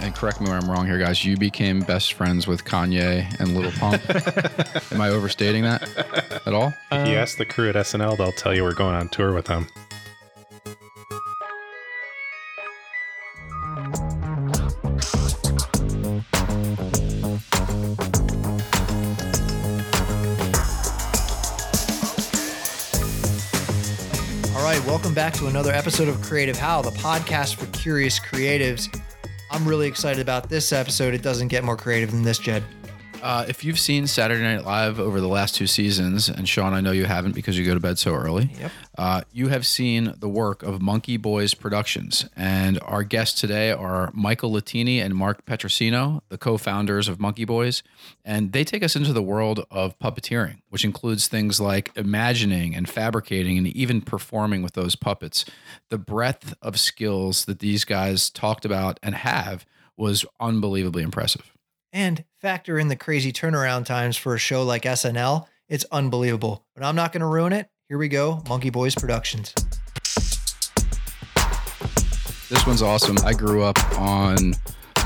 and correct me where I'm wrong here, guys. You became best friends with Kanye and Lil Pump. Am I overstating that at all? If you uh, ask the crew at SNL, they'll tell you we're going on tour with them. All right, welcome back to another episode of Creative How, the podcast for curious creatives. I'm really excited about this episode. It doesn't get more creative than this, Jed. Uh, if you've seen Saturday Night Live over the last two seasons, and Sean, I know you haven't because you go to bed so early. Yep. Uh, you have seen the work of Monkey Boys Productions, and our guests today are Michael Latini and Marc Petrosino, the co-founders of Monkey Boys, and they take us into the world of puppeteering, which includes things like imagining and fabricating and even performing with those puppets. The breadth of skills that these guys talked about and have was unbelievably impressive. And factor in the crazy turnaround times for a show like SNL. It's unbelievable. But I'm not going to ruin it. Here we go Monkey Boys Productions. This one's awesome. I grew up on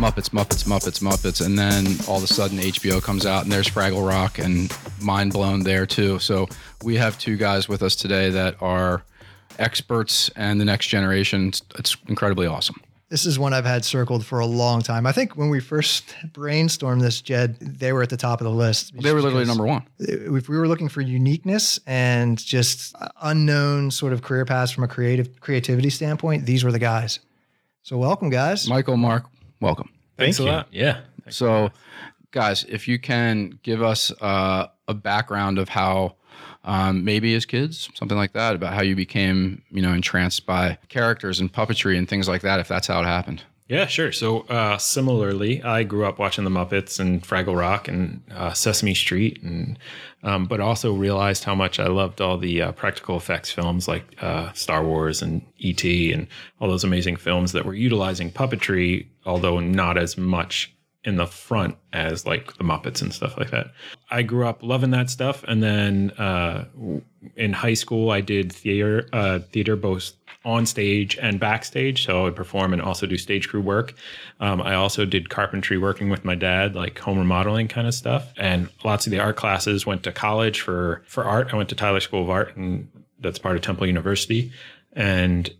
Muppets, Muppets, Muppets, Muppets, and then all of a sudden HBO comes out and there's Fraggle Rock and mind blown there too. So we have two guys with us today that are experts and the next generation. It's, it's incredibly awesome. This is one I've had circled for a long time. I think when we first brainstormed this, Jed, they were at the top of the list. They were literally number one. If we were looking for uniqueness and just unknown sort of career paths from a creative creativity standpoint, these were the guys. So welcome, guys. Michael, Marc, welcome. Thank Thanks you. a lot. Yeah. So, guys, if you can give us uh, a background of how um, maybe as kids, something like that, about how you became, you know, entranced by characters and puppetry and things like that, if that's how it happened. Yeah, sure. So, uh, similarly, I grew up watching the Muppets and Fraggle Rock and uh, Sesame Street, and um, but also realized how much I loved all the uh, practical effects films like uh, Star Wars and E.T. and all those amazing films that were utilizing puppetry, although not as much in the front as like the Muppets and stuff like that. I grew up loving that stuff, and then uh, in high school, I did theater, uh, theater both on stage and backstage. So I would perform and also do stage crew work. Um, I also did carpentry, working with my dad, like home remodeling kind of stuff, and lots of the art classes. Went to college for for art. I went to Tyler School of Art, and that's part of Temple University, and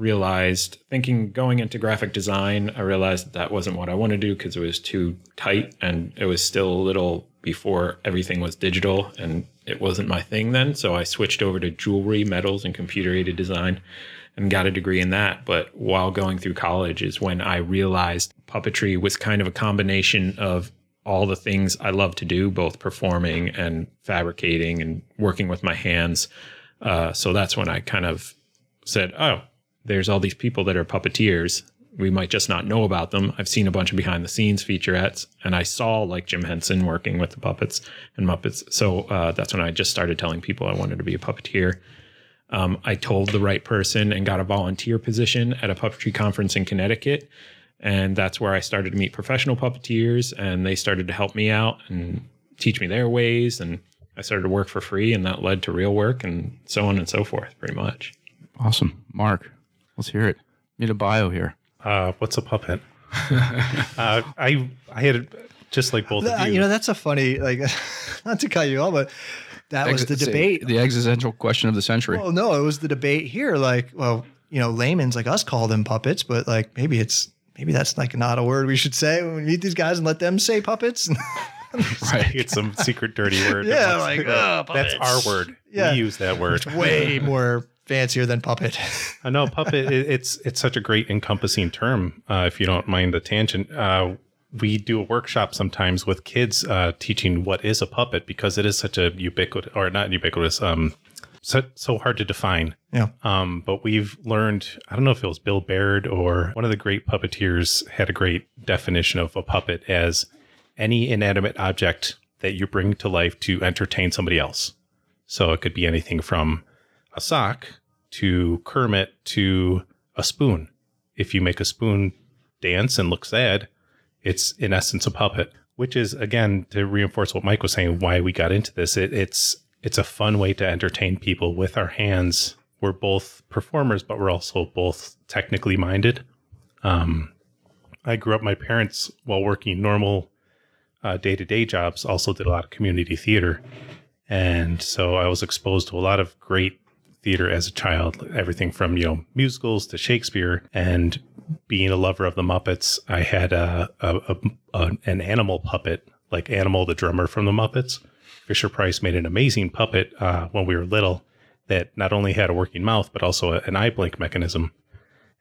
realized thinking going into graphic design i realized that that wasn't what i wanted to do because it was too tight and it was still a little before everything was digital and it wasn't my thing then. So i switched over to jewelry metals and computer aided design and got a degree in that. But while going through college is when i realized puppetry was kind of a combination of all the things i love to do both performing and fabricating and working with my hands. Uh, so that's when i kind of said oh there's all these people that are puppeteers. We might just not know about them. I've seen a bunch of behind the scenes featurettes, and I saw like Jim Henson working with the puppets and Muppets. So uh, that's when I just started telling people I wanted to be a puppeteer. Um, I told the right person and got a volunteer position at a puppetry conference in Connecticut. And that's where I started to meet professional puppeteers, and they started to help me out and teach me their ways. And I started to work for free, and that led to real work and so on and so forth, pretty much. Awesome. Marc, let's hear it. Need a bio here. Uh, what's a puppet? uh, I I had just like both of you. you know, that's a funny, like, not to cut you off, but that was the debate. The existential question of the century. Well, no, it was the debate here. Like, well, you know, layman's like us call them puppets, but like maybe it's maybe that's like not a word we should say when we meet these guys and let them say puppets. right. it's some secret dirty word. Yeah, That's- like, oh, that's our word. Yeah. We use that word. Way more fancier than puppet. I know puppet. it, it's it's such a great encompassing term. Uh, if you don't mind the tangent, uh, we do a workshop sometimes with kids uh, teaching what is a puppet because it is such a ubiquitous or not ubiquitous. Um, so so hard to define. Yeah. Um, but we've learned. I don't know if it was Bil Baird or one of the great puppeteers had a great definition of a puppet as any inanimate object that you bring to life to entertain somebody else. So it could be anything from a sock to Kermit to a spoon. If you make a spoon dance and look sad, it's in essence a puppet. Which is again to reinforce what Mike was saying, why we got into this. It, it's it's a fun way to entertain people with our hands. We're both performers, but we're also both technically minded. Um, I grew up, my parents, while working normal day to day jobs, also did a lot of community theater. And so I was exposed to a lot of great theater as a child, everything from, you know, musicals to Shakespeare. And being a lover of the Muppets, I had a, a, a, a an animal puppet, like Animal the drummer from the Muppets. Fisher Price made an amazing puppet uh, when we were little that not only had a working mouth, but also an eye blink mechanism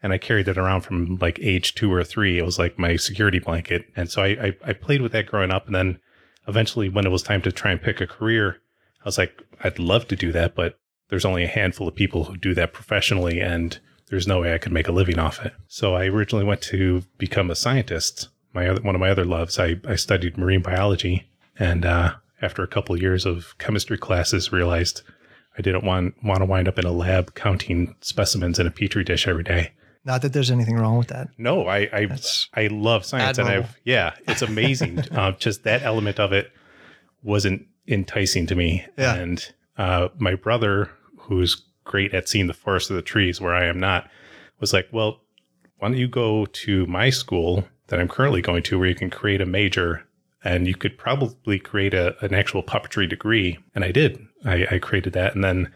and I carried it around from like age two or three. It was like my security blanket. And so I, I, I, played with that growing up. And then eventually, when it was time to try and pick a career, I was like, I'd love to do that, but there's only a handful of people who do that professionally. And there's no way I could make a living off it. So I originally went to become a scientist. My other, one of my other loves, I, I studied marine biology. And uh, after a couple of years of chemistry classes, realized I didn't want, want to wind up in a lab counting specimens in a petri dish every day. Not that there's anything wrong with that. No, I I, I love science, admirable. and I've yeah, it's amazing. uh, just that element of it wasn't enticing to me. Yeah. And uh, my brother, who's great at seeing the forest of the trees, where I am not, was like, "Well, why don't you go to my school that I'm currently going to, where you can create a major, and you could probably create a, an actual puppetry degree." And I did. I, I created that, and then,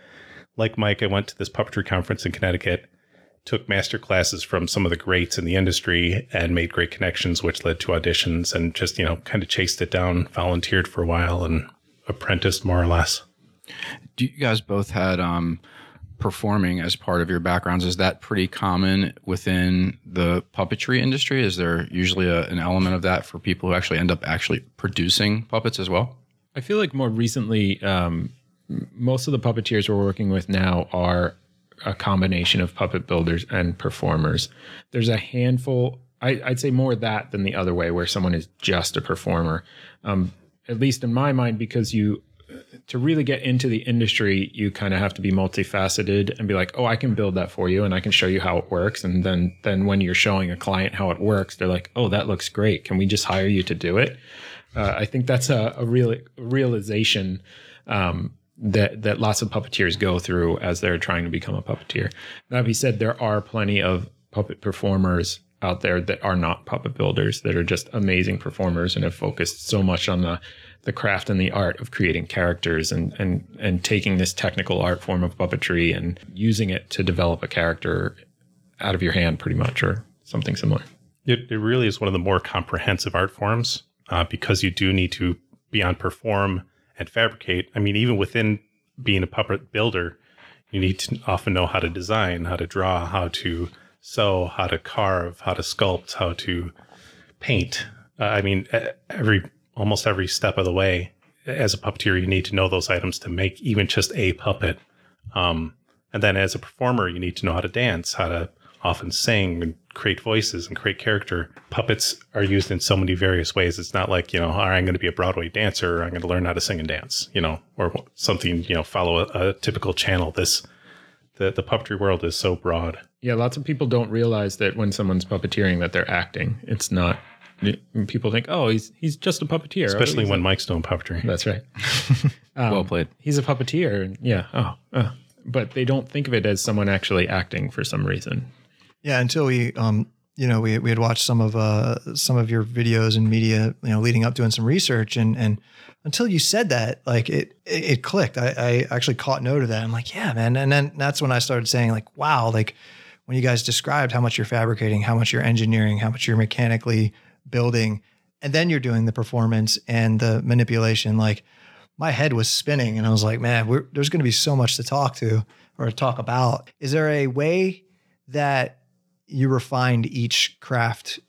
like Mike, I went to this puppetry conference in Connecticut took master classes from some of the greats in the industry and made great connections, which led to auditions and just, you know, kind of chased it down, volunteered for a while and apprenticed more or less. Do you guys both had um, performing as part of your backgrounds? Is that pretty common within the puppetry industry? Is there usually a, an element of that for people who actually end up actually producing puppets as well? I feel like more recently, um, most of the puppeteers we're working with now are a combination of puppet builders and performers. There's a handful, I, would say more that than the other way, where someone is just a performer. Um, at least in my mind, because you, to really get into the industry, you kind of have to be multifaceted and be like, oh, I can build that for you and I can show you how it works. And then, then when you're showing a client how it works, they're like, oh, that looks great. Can we just hire you to do it? Uh, I think that's a, a real realization um, that that lots of puppeteers go through as they're trying to become a puppeteer. That being said, there are plenty of puppet performers out there that are not puppet builders that are just amazing performers and have focused so much on the the craft and the art of creating characters and and and taking this technical art form of puppetry and using it to develop a character out of your hand pretty much or something similar. It, it really is one of the more comprehensive art forms uh, because you do need to beyond perform and fabricate. I mean, even within being a puppet builder, you need to often know how to design, how to draw, how to sew, how to carve, how to sculpt, how to paint. Uh, I mean, every almost every step of the way, as a puppeteer, you need to know those items to make even just a puppet. Um, and then as a performer, you need to know how to dance, how to often sing and create voices and create character. Puppets are used in so many various ways. It's not like, you know, I'm going to be a Broadway dancer. I'm going to learn how to sing and dance, you know, or something, you know, follow a, a typical channel. This, the, the puppetry world is so broad. Yeah. Lots of people don't realize that when someone's puppeteering that they're acting. It's not, people think, oh, he's, he's just a puppeteer. Especially oh, when a, Mike's doing puppetry. That's right. um, well played. He's a puppeteer. Yeah. Oh, uh, but they don't think of it as someone actually acting for some reason. Yeah, until we, um, you know, we, we had watched some of uh, some of your videos and media, you know, leading up doing some research, and and until you said that, like it it, it clicked. I, I actually caught note of that. I'm like, yeah, man, and then that's when I started saying, like, wow, like when you guys described how much you're fabricating, how much you're engineering, how much you're mechanically building, and then you're doing the performance and the manipulation, like my head was spinning, and I was like, man, there's going to be so much to talk to or talk about. Is there a way that you refined each craft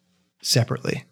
separately?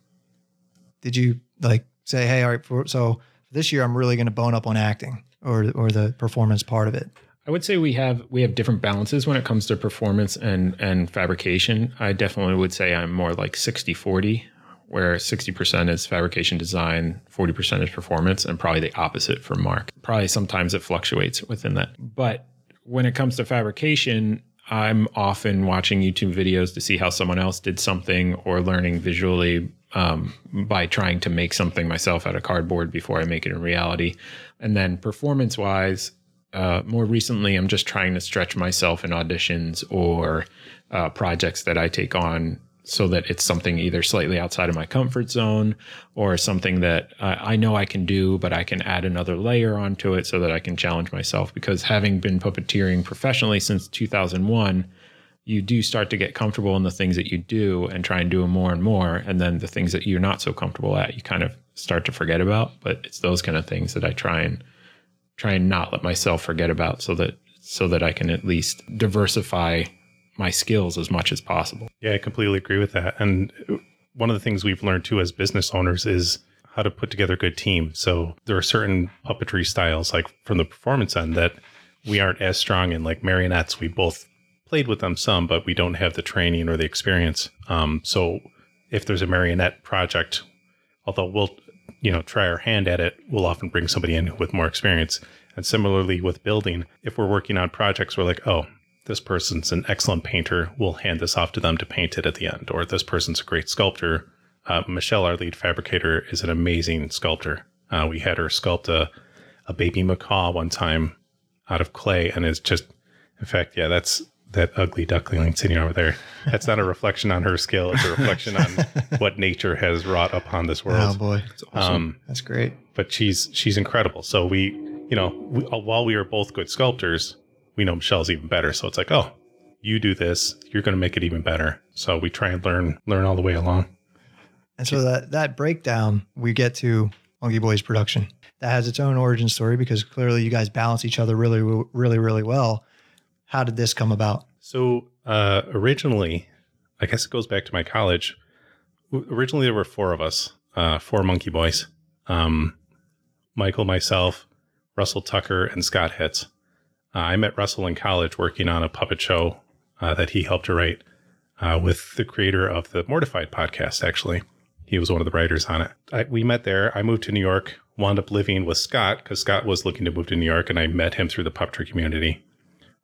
Did you like say, hey, all right, for, so this year I'm really going to bone up on acting or or the performance part of it? I would say we have we have different balances when it comes to performance and and fabrication. I definitely would say I'm more like 60-40 where 60% is fabrication design, 40% is performance, and probably the opposite for Marc. Probably sometimes it fluctuates within that. But when it comes to fabrication, I'm often watching YouTube videos to see how someone else did something or learning visually um, by trying to make something myself out of cardboard before I make it in reality. And then performance wise, uh, more recently, I'm just trying to stretch myself in auditions or uh, projects that I take on so that it's something either slightly outside of my comfort zone or something that I, I know I can do, but I can add another layer onto it so that I can challenge myself. Because having been puppeteering professionally since 2001, you do start to get comfortable in the things that you do and try and do them more and more. And then the things that you're not so comfortable at, you kind of start to forget about. But it's those kind of things that I try and try and not let myself forget about so that so that I can at least diversify my skills as much as possible. Yeah, I completely agree with that. And one of the things we've learned too as business owners is how to put together a good team. So there are certain puppetry styles, like from the performance end, that we aren't as strong in. Like marionettes, we both played with them some, but we don't have the training or the experience. Um, so if there's a marionette project, although we'll you know try our hand at it, we'll often bring somebody in with more experience. And similarly with building, if we're working on projects, we're like, oh, this person's an excellent painter. We'll hand this off to them to paint it at the end. Or this person's a great sculptor. Uh, Michelle, our lead fabricator, is an amazing sculptor. Uh, we had her sculpt a, a baby macaw one time out of clay, and it's just, in fact, yeah, that's that ugly duckling sitting over there. That's not a reflection on her skill; it's a reflection on what nature has wrought upon this world. Oh boy, Um, that's great. but she's she's incredible. So we, you know, we, uh, while we are both good sculptors, we know Michelle's even better. So it's like, oh, you do this, you're going to make it even better. So we try and learn learn all the way along. And so that that breakdown, we get to Monkey Boys production. That has its own origin story because clearly you guys balance each other really, really, really well. How did this come about? So uh, originally, I guess it goes back to my college. Originally, there were four of us, uh, four Monkey Boys. Um, Michael, myself, Russell Tucker, and Scott Hitz. Uh, I met Russell in college working on a puppet show uh, that he helped to write uh, with the creator of the Mortified podcast, actually. He was one of the writers on it. I, we met there. I moved to New York, wound up living with Scott because Scott was looking to move to New York, and I met him through the puppetry community.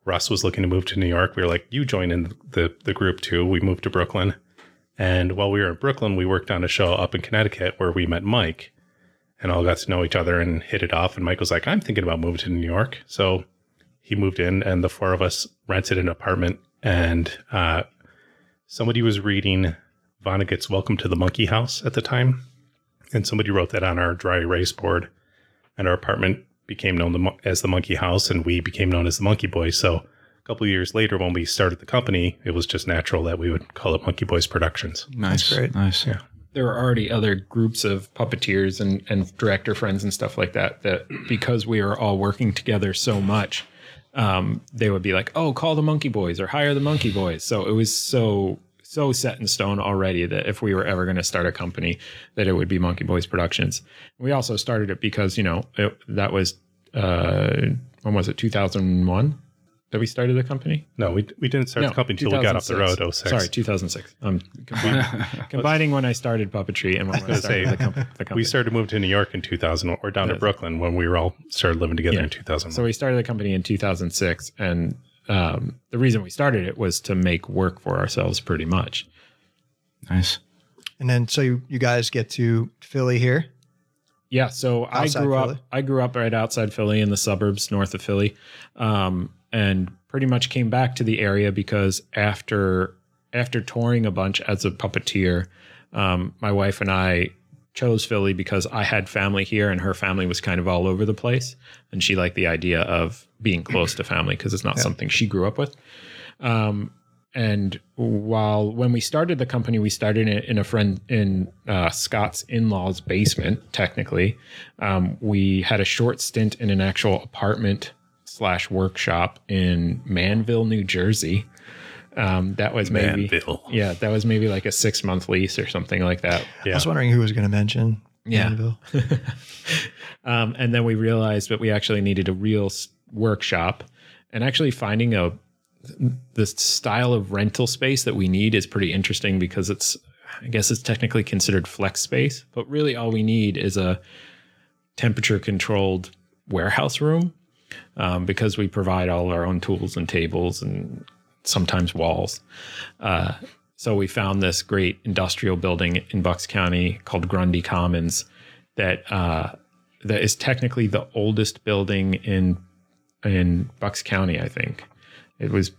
Russ was looking to move to New York. We were like, you join in the, the group too. We moved to Brooklyn. And while we were in Brooklyn, we worked on a show up in Connecticut where we met Mike and all got to know each other and hit it off. And Mike was like, I'm thinking about moving to New York. So he moved in and the four of us rented an apartment and uh, somebody was reading Vonnegut's Welcome to the Monkey House at the time. And somebody wrote that on our dry erase board and our apartment became known as the Monkey House, and we became known as the Monkey Boys. So a couple of years later, when we started the company, it was just natural that we would call it Monkey Boys Productions. Nice. great. Nice. Yeah. there are already other groups of puppeteers and, and director friends and stuff like that that because we are all working together so much um, they would be like oh call the monkey boys or hire the monkey boys. So it was so so set in stone already that if we were ever going to start a company that it would be monkey boys productions. We also started it because you know it, that was uh, when was it 2001 that we started the company No, we, we didn't start the company until we got off the road. 2006. Sorry, 2006. I'm combining, combining when I started puppetry and when I gonna say, started the, com- the company. We started to move to New York in 2000 or down to Brooklyn when we were all started living together Yeah. in 2000. so we started the company in 2006, and um, the reason we started it was to make work for ourselves, pretty much. Nice. And then so you, you guys get to Philly here. Yeah, so Outside I grew Philly? up. I grew up right outside Philly in the suburbs north of Philly, um, and pretty much came back to the area because after after touring a bunch as a puppeteer, um, my wife and I chose Philly because I had family here and her family was kind of all over the place, and she liked the idea of being close to family because it's not something she grew up with. Um, and while when we started the company, we started it in a friend in uh, Scott's in-laws basement. Technically, um, we had a short stint in an actual apartment slash workshop in Manville, New Jersey. Um, that was maybe Manville. yeah, that was maybe like a six month lease or something like that. I was wondering who was going to mention. Yeah. Manville. Um, and then we realized that we actually needed a real workshop, and actually finding a the style of rental space that we need is pretty interesting because it's I guess it's technically considered flex space, but really all we need is a temperature controlled warehouse room um, because we provide all our own tools and tables and sometimes walls. Uh, so we found this great industrial building in Bucks County called Grundy Commons that uh, that is technically the oldest building in in Bucks County. I think it was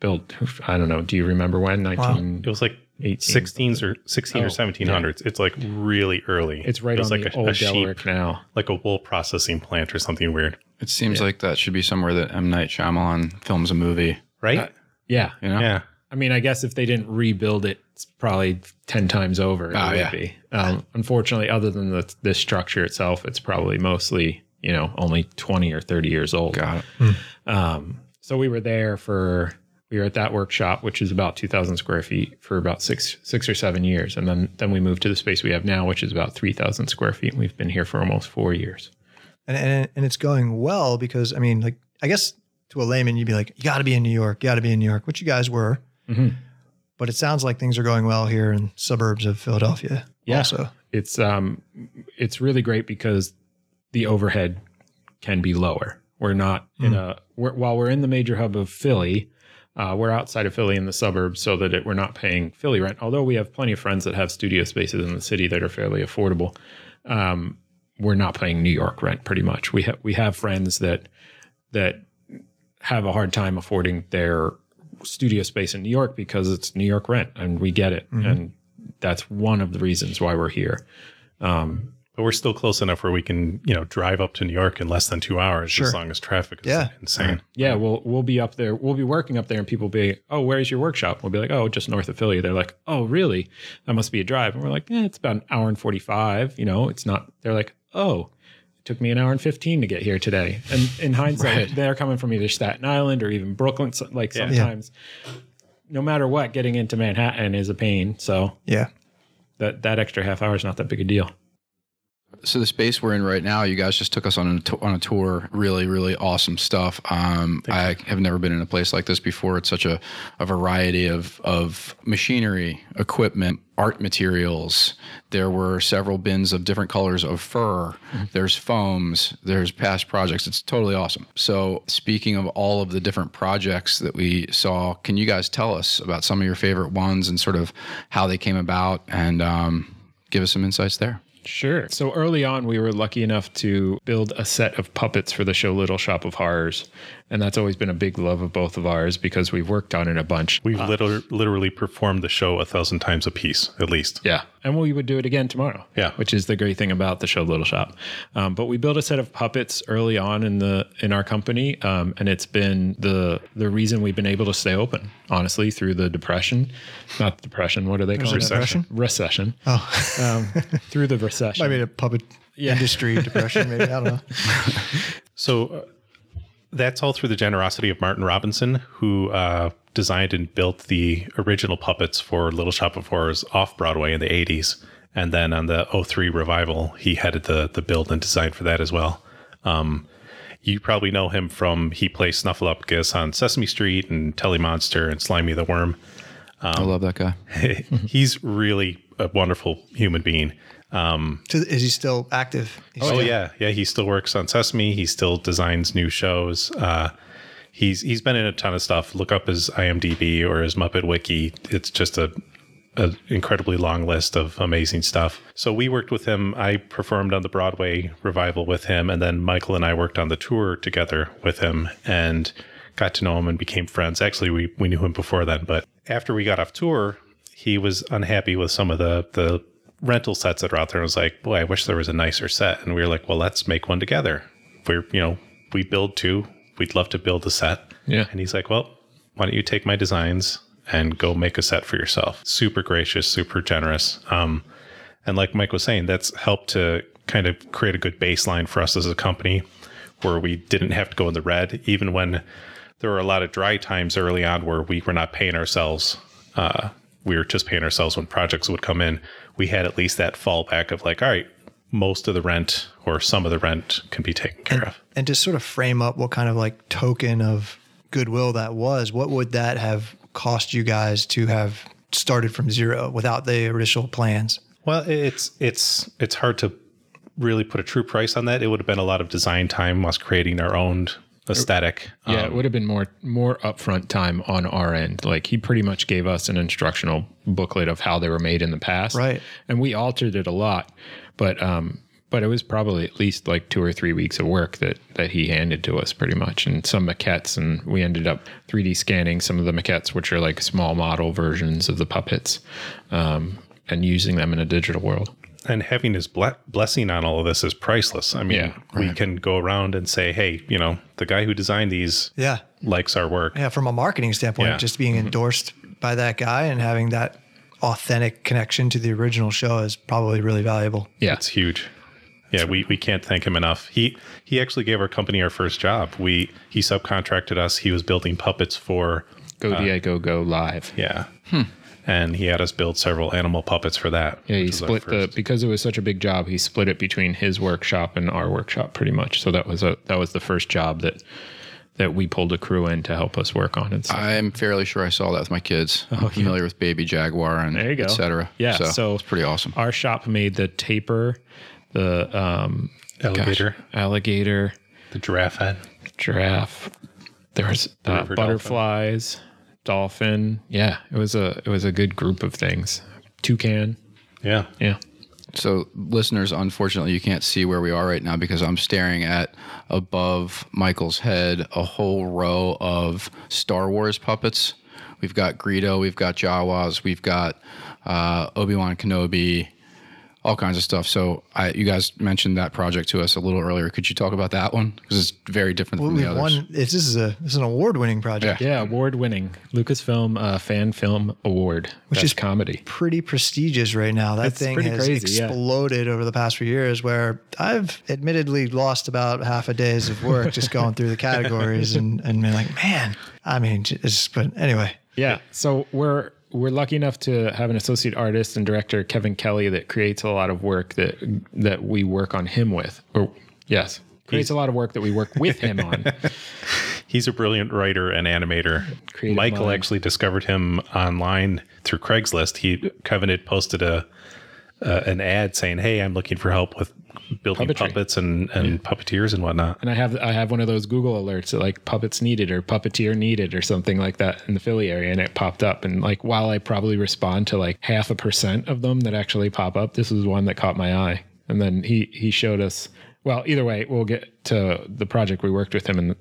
built. I don't know. Do you remember when? Nineteen. It was like 18. 16s or 16 Oh, or 1700s. It's like really early. It's right There's on like the a, old a Delaware sheep, Canal. like a wool processing plant or something weird, It seems like that should be somewhere that M Night Shyamalan films a movie. right? Uh, Yeah. You know? yeah. I mean, I guess if they didn't rebuild it, it's probably 10 times over. It Oh, would yeah. be. Um, unfortunately, other than the, the structure itself, it's probably mostly, you know, only 20 or 30 years old. Got it. Um, so we were there for we were at that workshop, which is about two thousand square feet, for about six six or seven years, and then then we moved to the space we have now, which is about three thousand square feet. And we've been here for almost four years. and, and and it's going well because I mean, like I guess to a layman, you'd be like, you got to be in New York, you got to be in New York, which you guys were. Mhm. But it sounds like things are going well here in suburbs of Philadelphia. Yeah. Also, It's um it's really great because the overhead can be lower. We're not in a we're, while we're in the major hub of Philly. Uh, we're outside of Philly in the suburbs, so that it, we're not paying Philly rent. Although we have plenty of friends that have studio spaces in the city that are fairly affordable, um, we're not paying New York rent. Pretty much, we have we have friends that that have a hard time affording their studio space in New York because it's New York rent, and we get it, and that's one of the reasons why we're here. Um, But we're still close enough where we can, you know, drive up to New York in less than two hours Sure. as long as traffic is Yeah. insane. Yeah, we'll we'll be up there. We'll be working up there, and people be, "Oh, where's your workshop?" We'll be like, "Oh, just north of Philly." They're like, "Oh, really? That must be a drive." And we're like, "Yeah, it's about an hour and forty-five. You know, it's not." They're like, "Oh, it took me an hour and fifteen to get here today." And in hindsight, Right. they're coming from either Staten Island or even Brooklyn. So, like Yeah. sometimes, no matter what, getting into Manhattan is a pain. So yeah. that that extra half hour is not that big a deal. So the space we're in right now, you guys just took us on a on a tour. Really, really awesome stuff. Um, I have never been in a place like this before. It's such a, a variety of of machinery, equipment, art materials. There were several bins of different colors of fur. There's foams. There's past projects. It's totally awesome. So speaking of all of the different projects that we saw, can you guys tell us about some of your favorite ones and sort of how they came about and um, give us some insights there? Sure. So early on, we were lucky enough to build a set of puppets for the show Little Shop of Horrors. And that's always been a big love of both of ours because we've worked on it a bunch. We've literally, literally performed the show a thousand times a piece, at least. Yeah. And we would do it again tomorrow. Yeah. Which is the great thing about the show Little Shop. Um, but we built a set of puppets early on in the in our company. Um, and it's been the the reason we've been able to stay open, honestly, through the depression. Not the depression, what are they call it? Recession? Recession. Oh, Um, through the recession. I mean a puppet industry depression. Maybe I don't know. So uh, that's all through the generosity of Martin Robinson, who uh, designed and built the original puppets for Little Shop of Horrors off Broadway in the 80s. And then on the 03 revival, he headed the, the build and design for that as well. Um, you probably know him from he plays Snuffleupagus on Sesame Street and Telly Monster and Slimy the Worm. I love that guy. He's really a wonderful human being. To- Is he still active? He's Oh still- yeah, yeah. He still works on Sesame. He still designs new shows. Uh, he's he's been in a ton of stuff. Look up his IMDb or his Muppet Wiki. It's just a, an incredibly long list of amazing stuff. So we worked with him. I performed on the Broadway revival with him, and then Michael and I worked on the tour together with him and got to know him and became friends. Actually, we we knew him before then, but after we got off tour, he was unhappy with some of the the rental sets that are out there and was like, boy, I wish there was a nicer set. And we were like, well, let's make one together. We're, you know, we build two. We'd love to build a set. Yeah. And he's like, well, why don't you take my designs and go make a set for yourself? Super gracious, super generous. Um, and like Mike was saying, that's helped to kind of create a good baseline for us as a company where we didn't have to go in the red, even when there were a lot of dry times early on where we were not paying ourselves. Uh, we were just paying ourselves when projects would come in. We had at least that fallback of like, all right, most of the rent or some of the rent can be taken care of. And to sort of frame up what kind of like token of goodwill that was, what would that have cost you guys to have started from zero without the initial plans? Well, it's it's it's hard to really put a true price on that. It would have been a lot of design time, us creating our own aesthetic. Yeah, Um, it would have been more more upfront time on our end. Like he pretty much gave us an instructional booklet of how they were made in the past, Right. And we altered it a lot, but um, but it was probably at least like two or three weeks of work that that he handed to us pretty much and some maquettes and we ended up 3d scanning some of the maquettes which are like small model versions of the puppets um, and using them in a digital world and having his ble- blessing on all of this is priceless. I mean, Yeah, we can go around and say, hey, you know, the guy who designed these Yeah. likes our work. Yeah. From a marketing standpoint, Yeah. just being mm-hmm. endorsed by that guy and having that authentic connection to the original show is probably really valuable. yeah It's huge. Yeah, we, we can't thank him enough. He he actually gave our company our first job. We he subcontracted us. He was building puppets for go uh, diego go live yeah, hmm. And he had us build several animal puppets for that. yeah he which was our split the because it was such a big job he split it between his workshop and our workshop pretty much so that was a that was the first job that that we pulled a crew in to help us work on it so. I'm fairly sure I saw that with my kids. I'm familiar with Baby Jaguar and There you go. et cetera. Yeah, so, so- it's pretty awesome. our shop made the tapir the um, alligator, alligator the giraffe head. giraffe. There was uh, river dolphin. Butterflies, dolphin. Yeah, it was a it was a good group of things. Toucan. Yeah, Yeah. So, listeners, unfortunately, you can't see where we are right now because I'm staring at above Michael's head a whole row of Star Wars puppets. We've got Greedo, we've got Jawas, we've got uh, Obi Wan Kenobi, all kinds of stuff. So, I, you guys mentioned that project to us a little earlier. Could you talk about that one? Because it's very different Well, from the we've others. won. This is a this is an award winning project. Yeah, award winning Lucasfilm uh, Fan Film Award, which is is comedy. Pretty prestigious right now. That It's thing has crazy, yeah. exploded over the past few years. Where I've admittedly lost about half a days of work just going through the categories and and being like, man, I mean, it's but anyway. Yeah. So we're we're lucky enough to have an associate artist and director, Kevin Kelly, that creates a lot of work that that we work on him with. Or yes, creates a lot of work that we work with him on. he's a brilliant writer and animator. Creative Michael mind. actually discovered him online through Craigslist. He Kevin had posted a uh, an ad saying, "Hey, I'm looking for help with building Puppetry. puppets and and puppeteers and whatnot." And I have I have one of those Google alerts that like puppets needed or puppeteer needed or something like that in the Philly area, and it popped up. And like while I probably respond to like half a percent of them that actually pop up, this was one that caught my eye. And then he he showed us. Well, either way, we'll get to the project we worked with him and.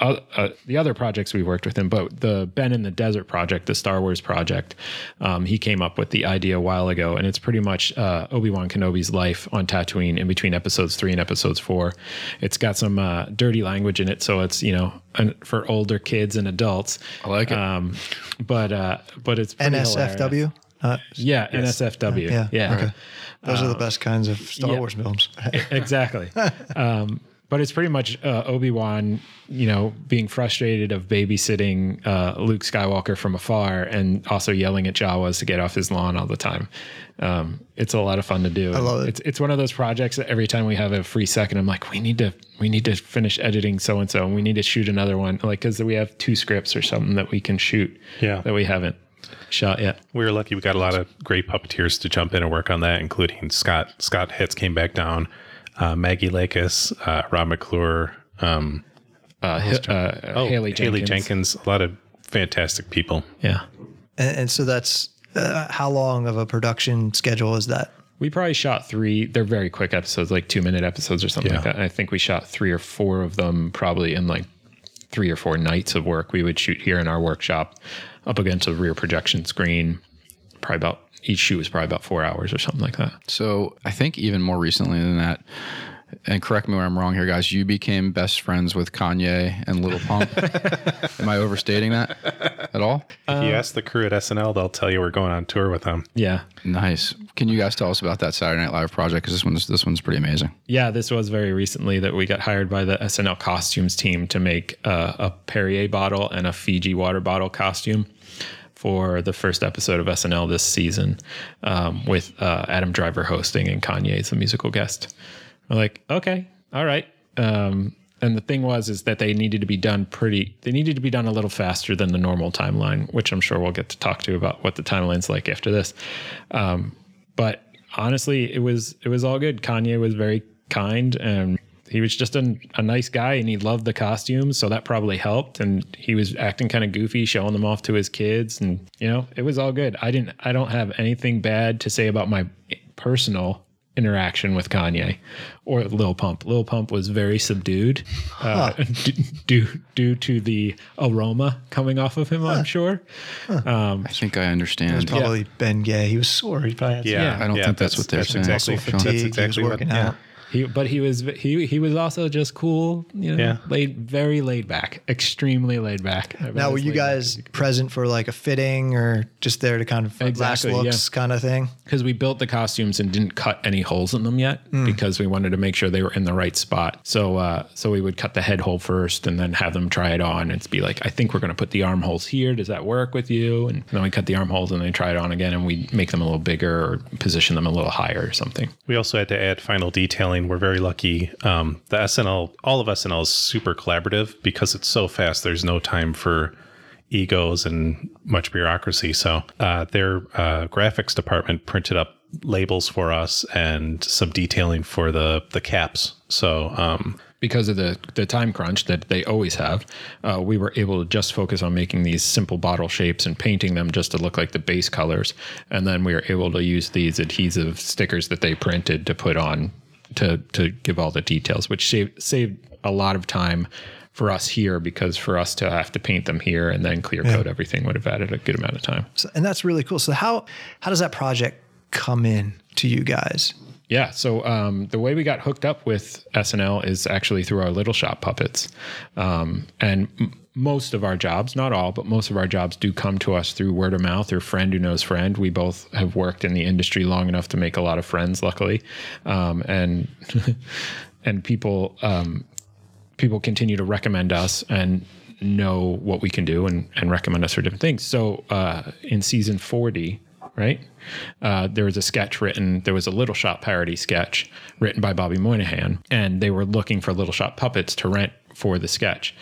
Uh, uh, the other projects we worked with him, but the Ben in the Desert project, the Star Wars project, um, he came up with the idea a while ago, and it's pretty much uh, Obi Wan Kenobi's life on Tatooine in between episodes three and episodes four. It's got some uh, dirty language in it, so it's you know an, for older kids and adults. I like it. Um, but uh, but it's pretty hilarious. NSFW. Uh, Yeah, NSFW. yeah. Yeah, Okay. Those are the best kinds of Star yeah. Wars films. exactly. um, but it's pretty much uh, Obi Wan, you know, being frustrated of babysitting uh, Luke Skywalker from afar, and also yelling at Jawas to get off his lawn all the time. Um, it's a lot of fun to do. I love it. It's it's one of those projects that every time we have a free second, I'm like, we need to we need to finish editing so and so, and we need to shoot another one, like because we have two scripts or something that we can shoot. Yeah. that we haven't shot yet. We were lucky; we got a lot of great puppeteers to jump in and work on that, including Scott. Scott Hitz came back down, uh, Maggie Lakis, uh, Rob McClure, um, Uh, Hi- uh, oh, Haley Jenkins. Jenkins, a lot of fantastic people. Yeah. And, and so that's uh, how long of a production schedule is that? We probably shot three. They're very quick episodes, like two minute episodes or something like that. And I think we shot three or four of them probably in like three or four nights of work. We would shoot here in our workshop up against a rear projection screen. Probably about each shoot was probably about four hours or something like that. So I think even more recently than that, and correct me where I'm wrong here, guys. You became best friends with Kanye and Lil Pump. Am I overstating that at all? If you ask the crew at SNL, they'll tell you we're going on tour with them. Yeah. Nice. Can you guys tell us about that Saturday Night Live project? Because this one's this one's pretty amazing. Yeah, this was very recently that we got hired by the SNL costumes team to make uh, a Perrier bottle and a Fiji water bottle costume for the first episode of SNL this season, um, with uh, Adam Driver hosting and Kanye as a musical guest. I'm like, okay, all right. Um, and the thing was is that they needed to be done pretty. They needed to be done a little faster than the normal timeline, which I'm sure we'll get to talk to about what the timeline's like after this. Um, but honestly, it was it was all good. Kanye was very kind and he was just a, a nice guy and he loved the costumes, so that probably helped. And he was acting kind of goofy, showing them off to his kids, and you know, it was all good. I didn't, I don't have anything bad to say about my personal interaction with Kanye or Lil Pump. Lil Pump was very subdued uh, d- due due to the aroma coming off of him. I'm sure. I think I understand. Probably been gay. He was sore. He probably had some Yeah, I don't think that's what they're saying. Exactly, Muscle that's fatigue. exactly he was what- working yeah. out. He, but he was he he was also just cool, you know, Yeah. laid very laid back, extremely laid back. Now, were you guys present for like a fitting or just there to kind of Exactly, last looks kind of thing? because we built the costumes and didn't cut any holes in them yet because we wanted to make sure they were in the right spot. So uh, so we would cut the head hole first and then have them try it on and be like, I think we're going to put the armholes here. Does that work with you? And then we cut the armholes and they try it on again and we make them a little bigger or position them a little higher or something. We also had to add final detailing. We're very lucky. Um, the SNL, all of SNL is super collaborative because it's so fast. There's no time for egos and much bureaucracy. So uh, their uh, graphics department printed up labels for us and some detailing for the the caps. So um, because of the the time crunch that they always have, uh, we were able to just focus on making these simple bottle shapes and painting them just to look like the base colors, and then we were able to use these adhesive stickers that they printed to put on to to give all the details, which saved saved a lot of time for us here because for us to have to paint them here and then clear coat everything would have added a good amount of time. So, and that's really cool. So how how does that project come in to you guys? Yeah. So um, the way we got hooked up with SNL is actually through our Little Shop puppets, um, and most of our jobs, not all, but most of our jobs do come to us through word of mouth or friend who knows friend. We both have worked in the industry long enough to make a lot of friends, luckily, um, and and people um, people continue to recommend us and know what we can do and, and recommend us for different things. So uh, in season 40, right, uh, there was a sketch written, there was a Little Shop parody sketch written by Bobby Moynihan, and they were looking for Little Shop puppets to rent for the sketch.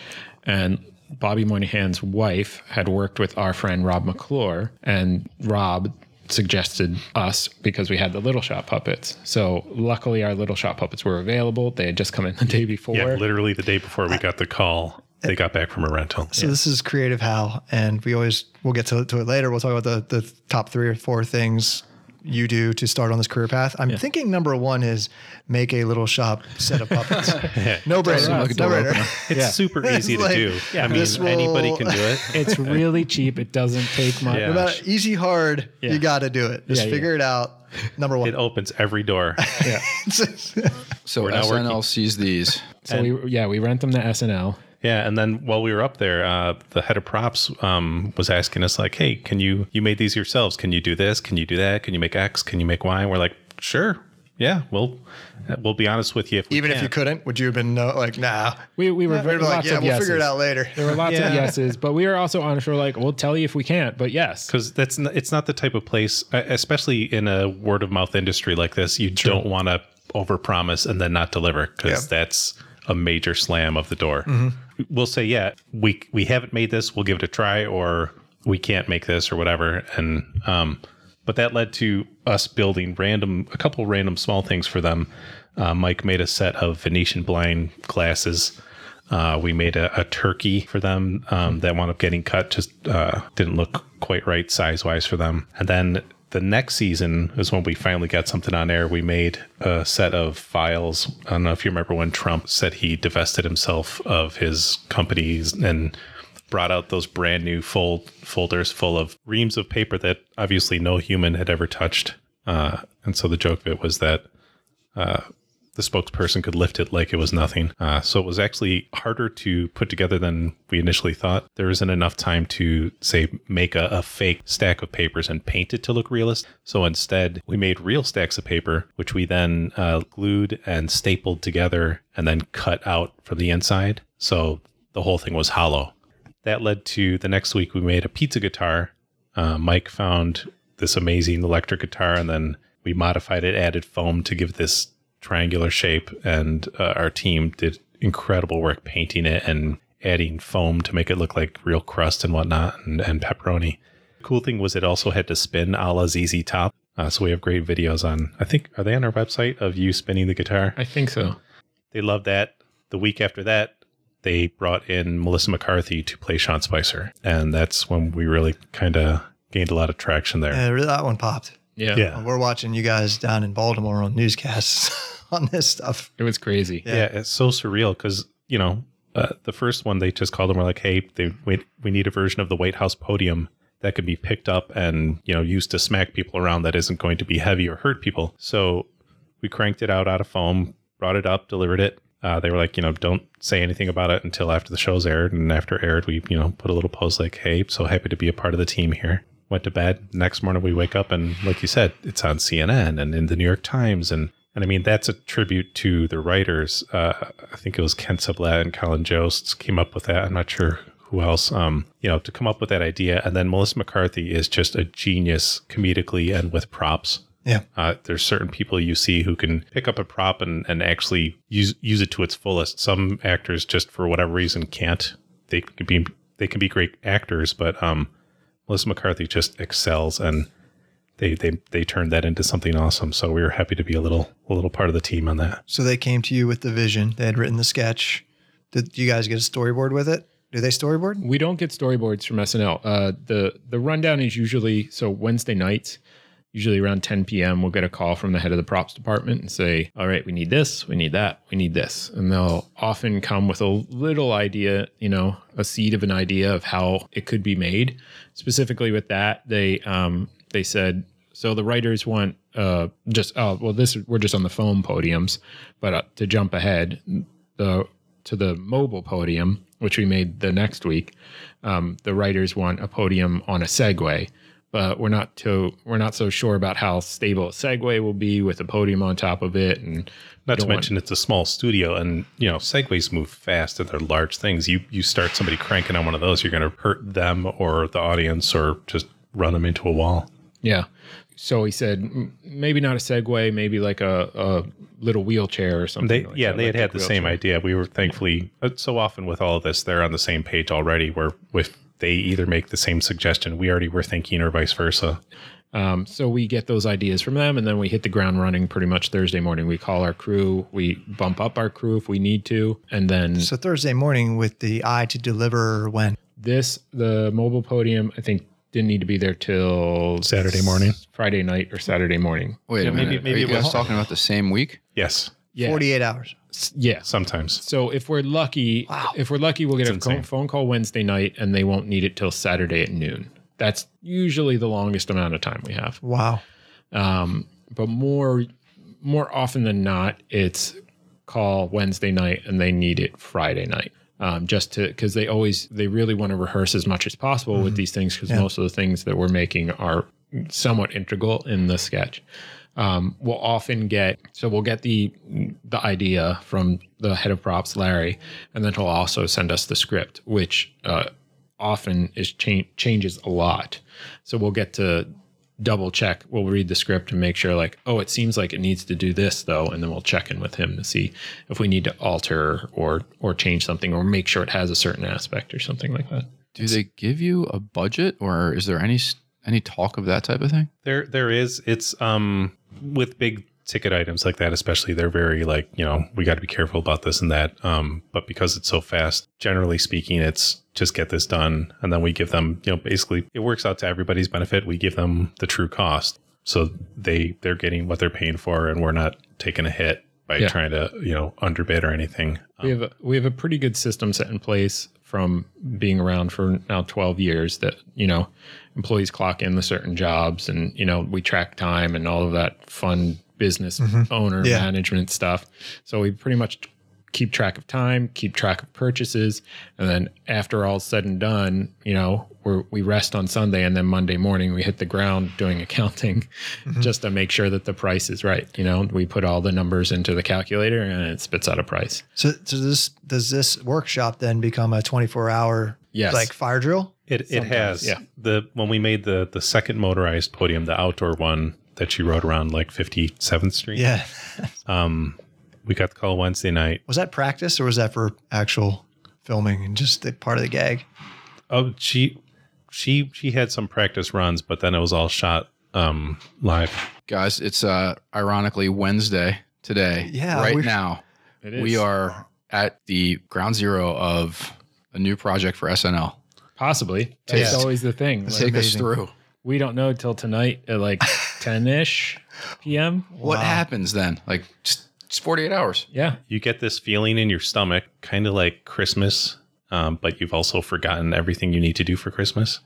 And Bobby Moynihan's wife had worked with our friend Rob McClure, and Rob suggested us because we had the Little Shop puppets. So luckily, our Little Shop puppets were available. They had just come in the day before. yeah, literally the day before we got the call, they got back from a rental. So this is Creative Hal, and we always we'll get to, to it later. We'll talk about the the top three or four things you do to start on this career path. I'm thinking number one is make a little shop set of puppets. no brainer. like No brainer. opener. It's super easy It's to like, do. yeah, I mean, this anybody can do it. it's really cheap. It doesn't take much. Yeah. No matter- easy, hard, Yeah. you got to do it. Just Yeah, yeah. figure it out. Number one. It opens every door. yeah. So We're SNL working. sees these. So we yeah we rent them to SNL. Yeah, and then while we were up there, uh, the head of props um, was asking us like, "Hey, can you you made these yourselves? Can you do this? Can you do that? Can you make X? Can you make Y?" And we're like, "Sure, yeah, we'll we'll be honest with you. If we Even if you couldn't, would you have been no, like, nah? We we were We'd very be like, yeah, of we'll yeses. figure it out later. There were lots Yeah. of yeses, but we were also honest. We're like, we'll tell you if we can't, but yes. because that's n- it's not the type of place, uh, especially in a word of mouth industry like this, you don't want to overpromise and then not deliver because Yeah. that's a major slam of the door. We'll say, yeah, we we haven't made this, we'll give it a try, or we can't make this or whatever, and um, but that led to us building random a couple random small things for them. Uh, Mike made a set of Venetian blind glasses. Uh, we made a, a turkey for them um, that wound up getting cut, just uh, didn't look quite right size wise for them. And then the next season is when we finally got something on air. We made a set of files. I don't know if you remember when Trump said he divested himself of his companies and brought out those brand new fold folders full of reams of paper that obviously no human had ever touched. Uh, and so the joke of it was that the spokesperson could lift it like it was nothing. Uh, so it was actually harder to put together than we initially thought. There isn't enough time to, say, make a, a fake stack of papers and paint it to look realistic. So instead, we made real stacks of paper, which we then uh, glued and stapled together and then cut out from the inside. So the whole thing was hollow. That led to the next week, we made a pizza guitar. Uh, Mike found this amazing electric guitar and then we modified it, added foam to give this triangular shape, and uh, our team did incredible work painting it and adding foam to make it look like real crust and whatnot, and, and pepperoni. Cool thing was it also had to spin a la ZZ Top. Uh, so we have great videos on. I think are they on our website of you spinning the guitar? I think so. They loved that. The week after that, they brought in Melissa McCarthy to play Sean Spicer, and that's when we really kind of gained a lot of traction there. Yeah, really, that one popped. Yeah. Yeah. We're watching you guys down in Baltimore on newscasts on this stuff. It was crazy. Yeah. Yeah, it's so surreal because you know uh, the first one they just called them were like, hey, they wait, we need a version of the White House podium that can be picked up and you know used to smack people around that isn't going to be heavy or hurt people. So we cranked it out out of foam, brought it up, delivered it. Uh, they were like, you know, don't say anything about it until after the show's aired. And after aired, we you know put a little post like, hey, so happy to be a part of the team here. Went to bed. Next morning we wake up and like you said, it's on CNN and in the New York Times and and I mean, that's a tribute to the writers. Uh, I think it was Kent Sublette and Colin Jost came up with that. I'm not sure who else, um, you know, to come up with that idea. And then Melissa McCarthy is just a genius comedically and with props. Yeah. Uh, there's certain people you see who can pick up a prop and, and actually use use it to its fullest. Some actors just for whatever reason can't. They can be they can be great actors, but um, Melissa McCarthy just excels and they they they turned that into something awesome. So we were happy to be a little a little part of the team on that. So they came to you with the vision. They had written the sketch. Did you guys get a storyboard with it? Do they storyboard? We don't get storyboards from SNL. Uh, the the rundown is usually so Wednesday nights, usually around 10 p.m. We'll get a call from the head of the props department and say, "All right, we need this, we need that, we need this," and they'll often come with a little idea, you know, a seed of an idea of how it could be made. Specifically with that, they um, they said so the writers want uh, just oh well this we're just on the foam podiums, but uh, to jump ahead the to the mobile podium, which we made the next week, um, the writers want a podium on a Segway, but we're not too we're not so sure about how stable a Segway will be with a podium on top of it, and Not to don't want- mention it's a small studio, and you know segways move fast and they're large things. You you start somebody cranking on one of those, you're going to hurt them or the audience, or just run them into a wall. Yeah. So he said maybe not a Segway, maybe like a, a little wheelchair or something. They like yeah, they had had the electric same idea. We were thankfully uh, so often with all of this, they're on the same page already. Where if they either make the same suggestion, we already were thinking, or vice versa. Um, so we get those ideas from them, and then we hit the ground running pretty much Thursday morning. We call our crew, we bump up our crew if we need to, and then So Thursday morning with the eye to deliver when? this the mobile podium I think didn't need to be there till Saturday morning? Friday night or Saturday morning. Wait Yeah, a maybe- minute. maybe Are you it was- guys talking about the same week? Yes, Yeah, 48 hours. S- yeah. sometimes. So if we're lucky, Wow. if we're lucky, we'll get It's a insane. phone, phone call Wednesday night, and they won't need it till Saturday at noon. That's usually the longest amount of time we have. Wow. Um, but more more often than not, it's call Wednesday night and they need it Friday night. Um, just to because they always they really want to rehearse as much as possible with these things because Yeah. most of the things that we're making are somewhat integral in the sketch. Um, we'll often get so we'll get the the idea from the head of props, Larry, and then he'll also send us the script, which uh, often is cha- changes a lot. So we'll get to double check. We'll read the script and make sure, like, oh, it seems like it needs to do this though, and then we'll check in with him to see if we need to alter or or change something or make sure it has a certain aspect or something like that. Do they give you a budget, or is there any any talk of that type of thing? There, there is. It's um with big ticket items like that, especially. They're very like you know we got to be careful about this and that. Um, but because it's so fast, generally speaking, it's just get this done, and then we give them you know basically it works out to everybody's benefit. We give them the true cost, so they they're getting what they're paying for, and we're not taking a hit by Yeah. trying to you know underbid or anything. We have a, we have a pretty good system set in place from being around for now 12 years that you know employees clock in the certain jobs and you know we track time and all of that fun business mm-hmm. owner Yeah. management stuff so we pretty much keep track of time keep track of purchases and then after all's said and done you know we're, we rest on sunday and then monday morning we hit the ground doing accounting just to make sure that the price is right you know we put all the numbers into the calculator and it spits out a price So, so this does this workshop then become a 24 hour Yes. like fire drill? It it has. yeah. The when we made the the second motorized podium, the outdoor one that you rode around like 57th Street. Yeah. Um, we got the call Wednesday night. Was that practice or was that for actual filming and just the part of the gag? Oh, she she she had some practice runs, but then it was all shot um live. Guys, it's uh ironically Wednesday today. Yeah, Right now. It is. We are at the ground zero of a new project for SNL. possibly. Take That's us- always the thing. Like, Take us through. We don't know till tonight at like 10 ish p.m. What happens then? Like just, just 48 hours. Yeah. You get this feeling in your stomach, kind of like Christmas, um, but you've also forgotten everything you need to do for Christmas.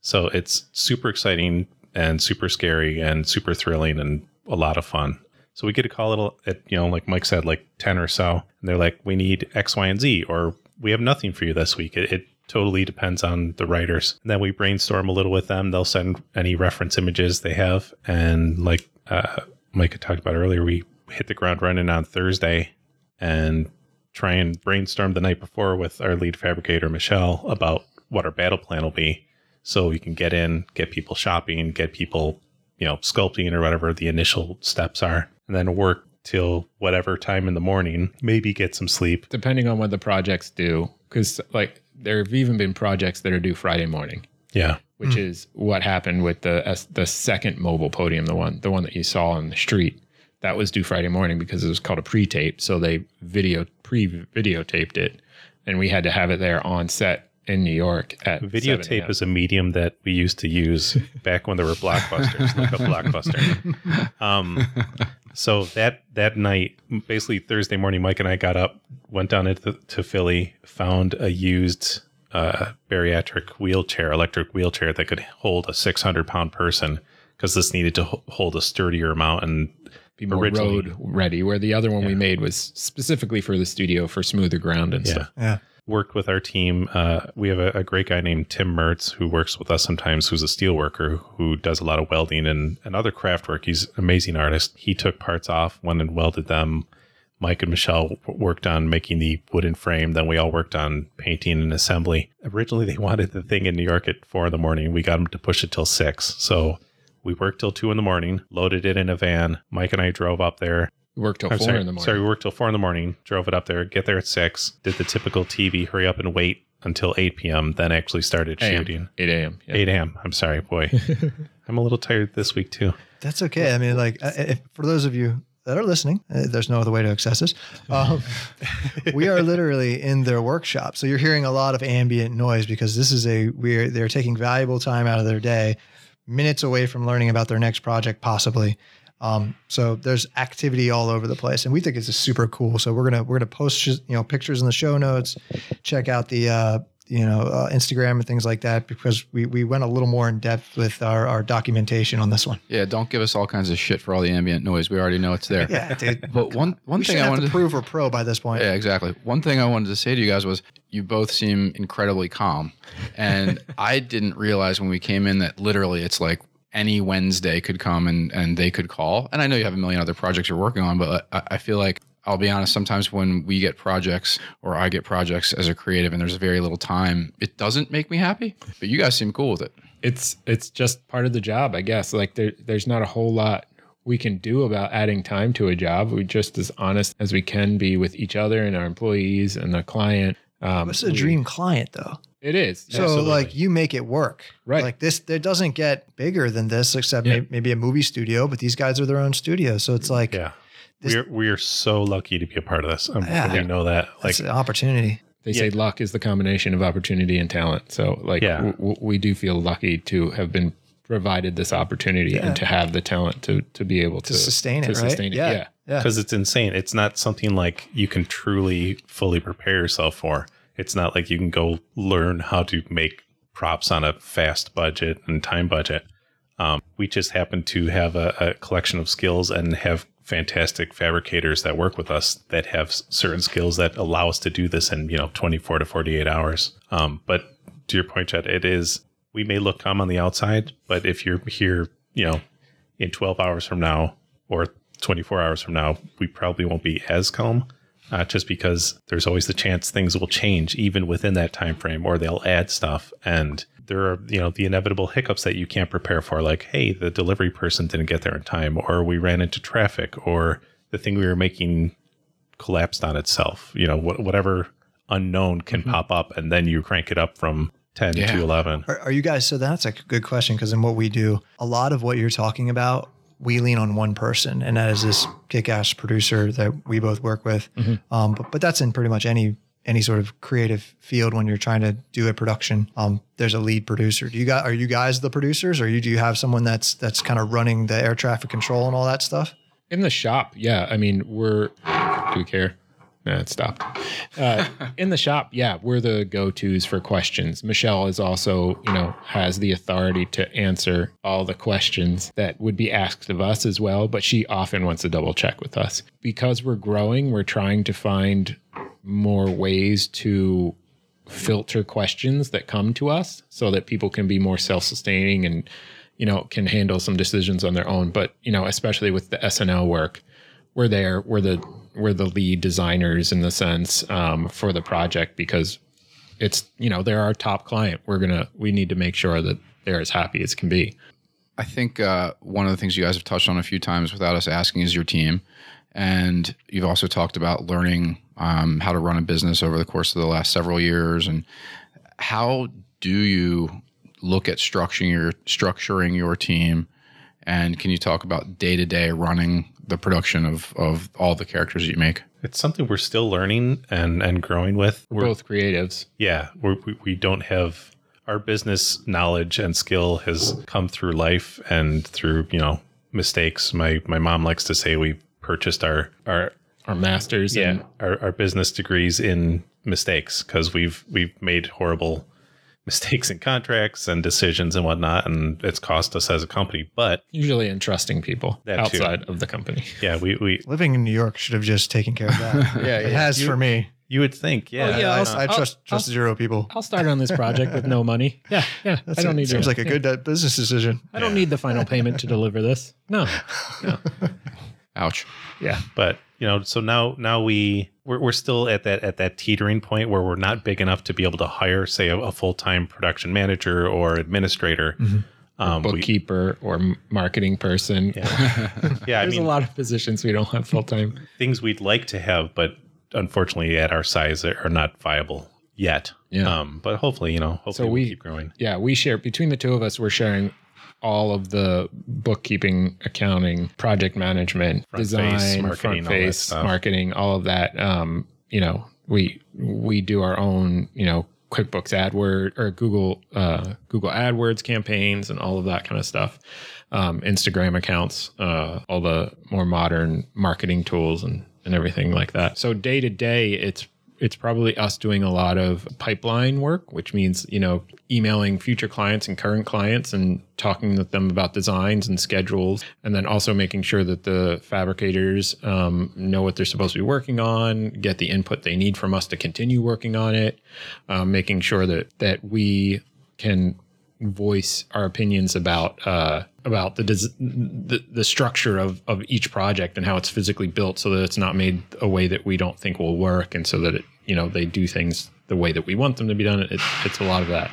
So it's super exciting and super scary and super thrilling and a lot of fun. So we get a call at, at, you know, like Mike said, like 10 or so. And they're like, we need X, Y, and Z, or we have nothing for you this week. It, it totally depends on the writers. And then we brainstorm a little with them. They'll send any reference images they have. And like uh, Mike had talked about earlier, we hit the ground running on Thursday and try and brainstorm the night before with our lead fabricator, Michelle, about what our battle plan will be. So we can get in, get people shopping, get people, you know, sculpting or whatever the initial steps are, and then work till whatever time in the morning, maybe get some sleep. Depending on what the projects do. Because, like, there have even been projects that are due Friday morning, Yeah. which hmm. is what happened with the the second mobile podium, the one the one that you saw on the street. That was due Friday morning because it was called a pre-tape. So they video pre videotaped it, and we had to have it there on set in New York at 7 Videotape a.m. is a medium that we used to use back when there were blockbusters, like a blockbuster. Um, so that that night, basically Thursday morning, Mike and I got up, went down into to Philly, found a used uh, bariatric wheelchair, electric wheelchair that could hold a 600 pound person because this needed to ho- hold a sturdier amount and be more originally- road ready. Where the other one we made was specifically for the studio for smoother ground and Yeah. stuff. Yeah. worked with our team. Uh, we have a, a great guy named Tim Mertz who works with us sometimes, who's a steel worker who does a lot of welding and, and other craft work. He's an amazing artist. He took parts off, went and welded them. Mike and Michelle worked on making the wooden frame. Then we all worked on painting and assembly. Originally, they wanted the thing in New York at four in the morning. We got them to push it till six. So we worked till two in the morning, loaded it in a van. Mike and I drove up there, We worked till I'm four sorry, in the morning. Sorry, we worked till four in the morning, drove it up there, get there at six, did the typical TV, hurry up and wait until 8 p.m., then actually started AM, shooting. 8 a.m. Yeah. 8 a.m. I'm sorry, boy. I'm a little tired this week too. That's okay. I mean, like, uh, if, for those of you that are listening, uh, there's no other way to access this. Um, we are literally in their workshop, so you're hearing a lot of ambient noise because this is a we're they're taking valuable time out of their day, minutes away from learning about their next project, possibly. Um, so there's activity all over the place, and we think it's super cool. So we're gonna we're gonna post you know pictures in the show notes. Check out the uh, you know uh, Instagram and things like that because we we went a little more in depth with our our documentation on this one. Yeah, don't give us all kinds of shit for all the ambient noise. We already know it's there. Yeah, dude. But one one we thing I wanted to to prove we're pro by this point. Yeah, exactly. One thing I wanted to say to you guys was you both seem incredibly calm. And I didn't realize when we came in that literally it's like any Wednesday could come and, and they could call. And I know you have a million other projects you're working on, but I, I feel like I'll be honest, sometimes when we get projects or I get projects as a creative and there's very little time, it doesn't make me happy. But you guys seem cool with it. it's it's just part of the job, I guess. Like there there's not a whole lot we can do about adding time to a job. We just as honest as we can be with each other and our employees and the client. Um, This is a we- dream client, though. It is. So, Absolutely. like, you make it work, Right. Like this, it doesn't get bigger than this, except Yeah. may- maybe a movie studio. But these guys are their own studio, so it's like Yeah. This- we're we're so lucky to be a part of this. I'm Yeah. we know that. Like it's an opportunity. They say luck is the combination of opportunity and talent. So, like, Yeah. w- w- we do feel lucky to have been provided this opportunity Yeah. and to have the talent to to be able to, To sustain to it, right? sustain it. Yeah. Yeah. Because it's insane. It's not something like you can truly fully prepare yourself for. It's not like you can go learn how to make props on a fast budget and time budget. Um, we just happen to have a, a collection of skills and have fantastic fabricators that work with us that have certain skills that allow us to do this in you know 24 to 48 hours. Um, but to your point, Chad, it is we may look calm on the outside, but if you're here, you know, in 12 hours from now or 24 hours from now, we probably won't be as calm. Uh, just because there's always the chance things will change even within that time frame, or they'll add stuff, and there are you know the inevitable hiccups that you can't prepare for, like hey, the delivery person didn't get there in time, or we ran into traffic, or the thing we were making collapsed on itself. You know, wh- whatever unknown can pop up, and then you crank it up from 10 Yeah. to 11. Are, are you guys? So that's a good question because in what we do, a lot of what you're talking about, we lean on one person, and that is this kick-ass producer that we both work with. Um, but, but that's in pretty much any any sort of creative field when you're trying to do a production. Um, there's a lead producer. Do you got are you guys the producers, or you do you have someone that's that's kind of running the air traffic control and all that stuff? In the shop, yeah. I mean, we're. Do we care? It stopped. Uh, in the shop, yeah, we're the go-tos for questions. Michelle is also, you know, has the authority to answer all the questions that would be asked of us as well. But she often wants to double check with us because we're growing. We're trying to find more ways to filter questions that come to us so that people can be more self-sustaining and you know can handle some decisions on their own but you know especially with the snl work we're there we're the we're the lead designers in the sense um, for the project because it's you know they're our top client we're gonna we need to make sure that they're as happy as can be I think uh, one of the things you guys have touched on a few times without us asking is your team. And you've also talked about learning um, how to run a business over the course of the last several years. And how do you look at structuring your structuring your team? And can you talk about day to day running the production of of all the characters you make? It's something we're still learning and and growing with. we're both creatives yeah we're, we we don't have our business knowledge and skill has come through life and through you know mistakes my my mom likes to say we purchased our our our masters yeah and our, our business degrees in mistakes because we've we've made horrible mistakes in contracts and decisions and whatnot and it's cost us as a company but usually entrusting people That too. outside of the company yeah we we Living in New York should have just taken care of that. Yeah, it yeah. has for me. you would think yeah, Oh, yeah, I, I'll- I trust trust I'll- zero people. I'll start on this project with no money. Yeah, yeah. That's I don't it. need Seems your- like a good uh, business decision. I don't need the final payment to deliver this. No, No. Ouch. Yeah. but you know so now now we we're, we're still at that at that teetering point where we're not big enough to be able to hire say a, a full-time production manager or administrator um we- Bookkeeper or marketing person. yeah, yeah i There's mean a lot of positions we don't have full time. things we'd like to have but unfortunately at our size are are not viable yet Yeah. um but hopefully you know hopefully So we'll we- keep growing Yeah, we share between the two of us. We're sharing all of the bookkeeping, accounting, project management, Front design, face, marketing, front all face, stuff. marketing, all of that. Um, you know, we we do our own, you know, QuickBooks AdWord or Google uh, Google AdWords campaigns and all of that kind of stuff. Um, Instagram accounts, uh, all the more modern marketing tools and and everything like that. So day to day, it's it's probably us doing a lot of pipeline work, which means, you know, emailing future clients and current clients and talking with them about designs and schedules. And then also making sure that the fabricators um, know what they're supposed to be working on, get the input they need from us to continue working on it, um, making sure that, that we can voice our opinions about uh, about the, des- the the structure of of each project and how it's physically built, so that it's not made a way that we don't think will work, and so that it you know they do things the way that we want them to be done. It, it's a lot of that.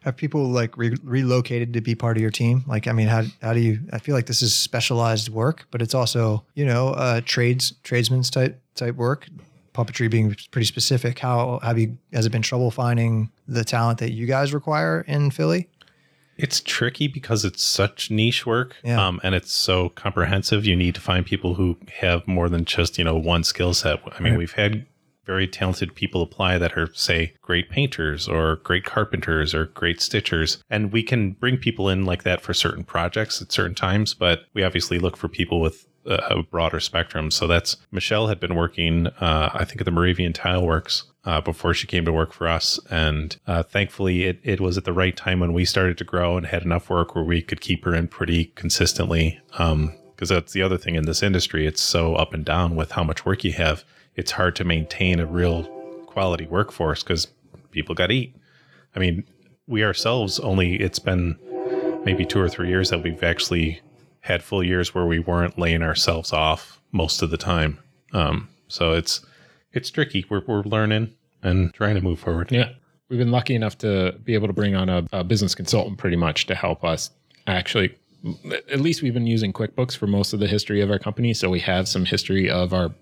Have people like re- relocated to be part of your team? Like, I mean, how how do you? I feel like this is specialized work, but it's also you know uh, trades tradesmen's type type work. Puppetry being pretty specific. How have you? Has it been trouble finding the talent that you guys require in Philly? It's tricky because it's such niche work, Yeah. um, and it's so comprehensive. You need to find people who have more than just you know one skill set. I mean, Right. we've had very talented people apply that are say great painters or great carpenters or great stitchers, and we can bring people in like that for certain projects at certain times. But we obviously look for people with a broader spectrum. So that's Michelle had been working, uh, I think, at the Moravian Tile Works uh, before she came to work for us. And uh, thankfully, it, it was at the right time when we started to grow and had enough work where we could keep her in pretty consistently. Because that's the other thing in this industry, it's so up and down with how much work you have. It's hard to maintain a real quality workforce because people got to eat. I mean, we ourselves only, it's been maybe two or three years that we've actually had full years where we weren't laying ourselves off most of the time. Um, so it's it's tricky. We're we're learning and trying to move forward. Yeah, we've been lucky enough to be able to bring on a, a business consultant pretty much to help us actually. At least we've been using QuickBooks for most of the history of our company, so we have some history of our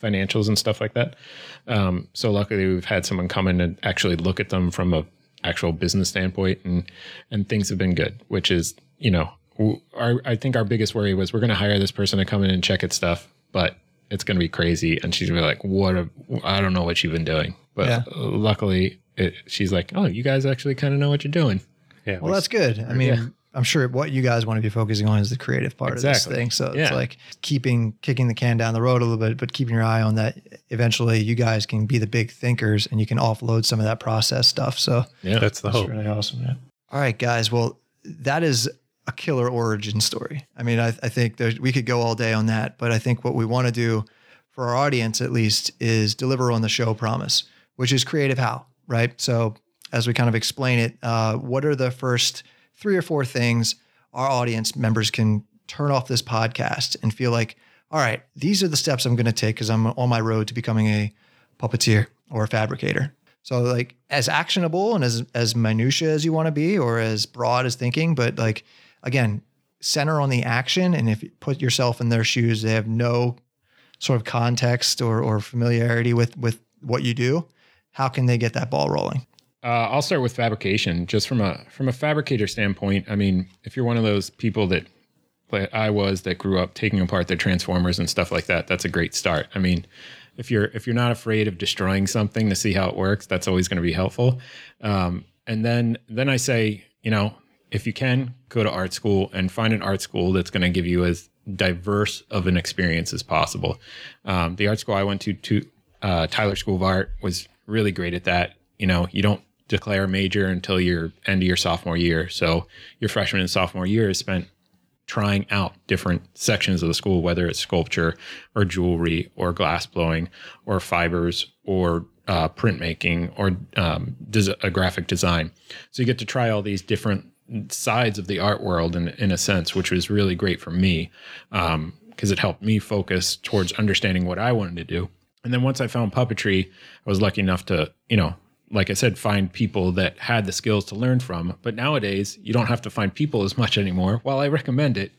financials and stuff like that. Um, so luckily, we've had someone come in and actually look at them from a actual business standpoint, and and things have been good. Which is, you know, our I think our biggest worry was we're going to hire this person to come in and check its stuff, but it's going to be crazy. And she's gonna be like, what? A, I don't know what you've been doing. But Yeah. luckily, it, she's like, oh, you guys actually kind of know what you're doing. Yeah. Well, that's good. I mean, Yeah. I'm sure what you guys want to be focusing on is the creative part of Exactly. this thing. So it's like keeping kicking the can down the road a little bit, but keeping your eye on that. Eventually, you guys can be the big thinkers, and you can offload some of that process stuff. So Yeah. that's the that's hope. really awesome. Yeah. All right, guys. Well, that is a killer origin story. I mean, I, I think we could go all day on that, but I think what we want to do for our audience, at least, is deliver on the show promise, which is creative how, right? So, as we kind of explain it, uh, what are the first three or four things our audience members can turn off this podcast and feel like, all right, these are the steps I'm going to take because I'm on my road to becoming a puppeteer or a fabricator. So like as actionable and as as minutia as you want to be or as broad as thinking, but like again, center on the action and if you put yourself in their shoes, they have no sort of context or or familiarity with with what you do, how can they get that ball rolling? Uh, I'll start with fabrication. Just from a from a fabricator standpoint, I mean, if you're one of those people that like I was that grew up taking apart their transformers and stuff like that, that's a great start. I mean, if you're if you're not afraid of destroying something to see how it works, that's always going to be helpful. Um, and then then I say, you know, if you can go to art school and find an art school that's going to give you as diverse of an experience as possible. Um, the art school I went to, to uh, Tyler School of Art, was really great at that. You know, you don't declare a major until your end of your sophomore year. So your freshman and sophomore year is spent trying out different sections of the school, whether it's sculpture or jewelry or glass blowing or fibers or uh, printmaking or um, des- a graphic design. So you get to try all these different sides of the art world in, in a sense, which was really great for me um, because it helped me focus towards understanding what I wanted to do. And then once I found puppetry, I was lucky enough to, you know, like I said, find people that had the skills to learn from. But nowadays, you don't have to find people as much anymore. While I recommend it,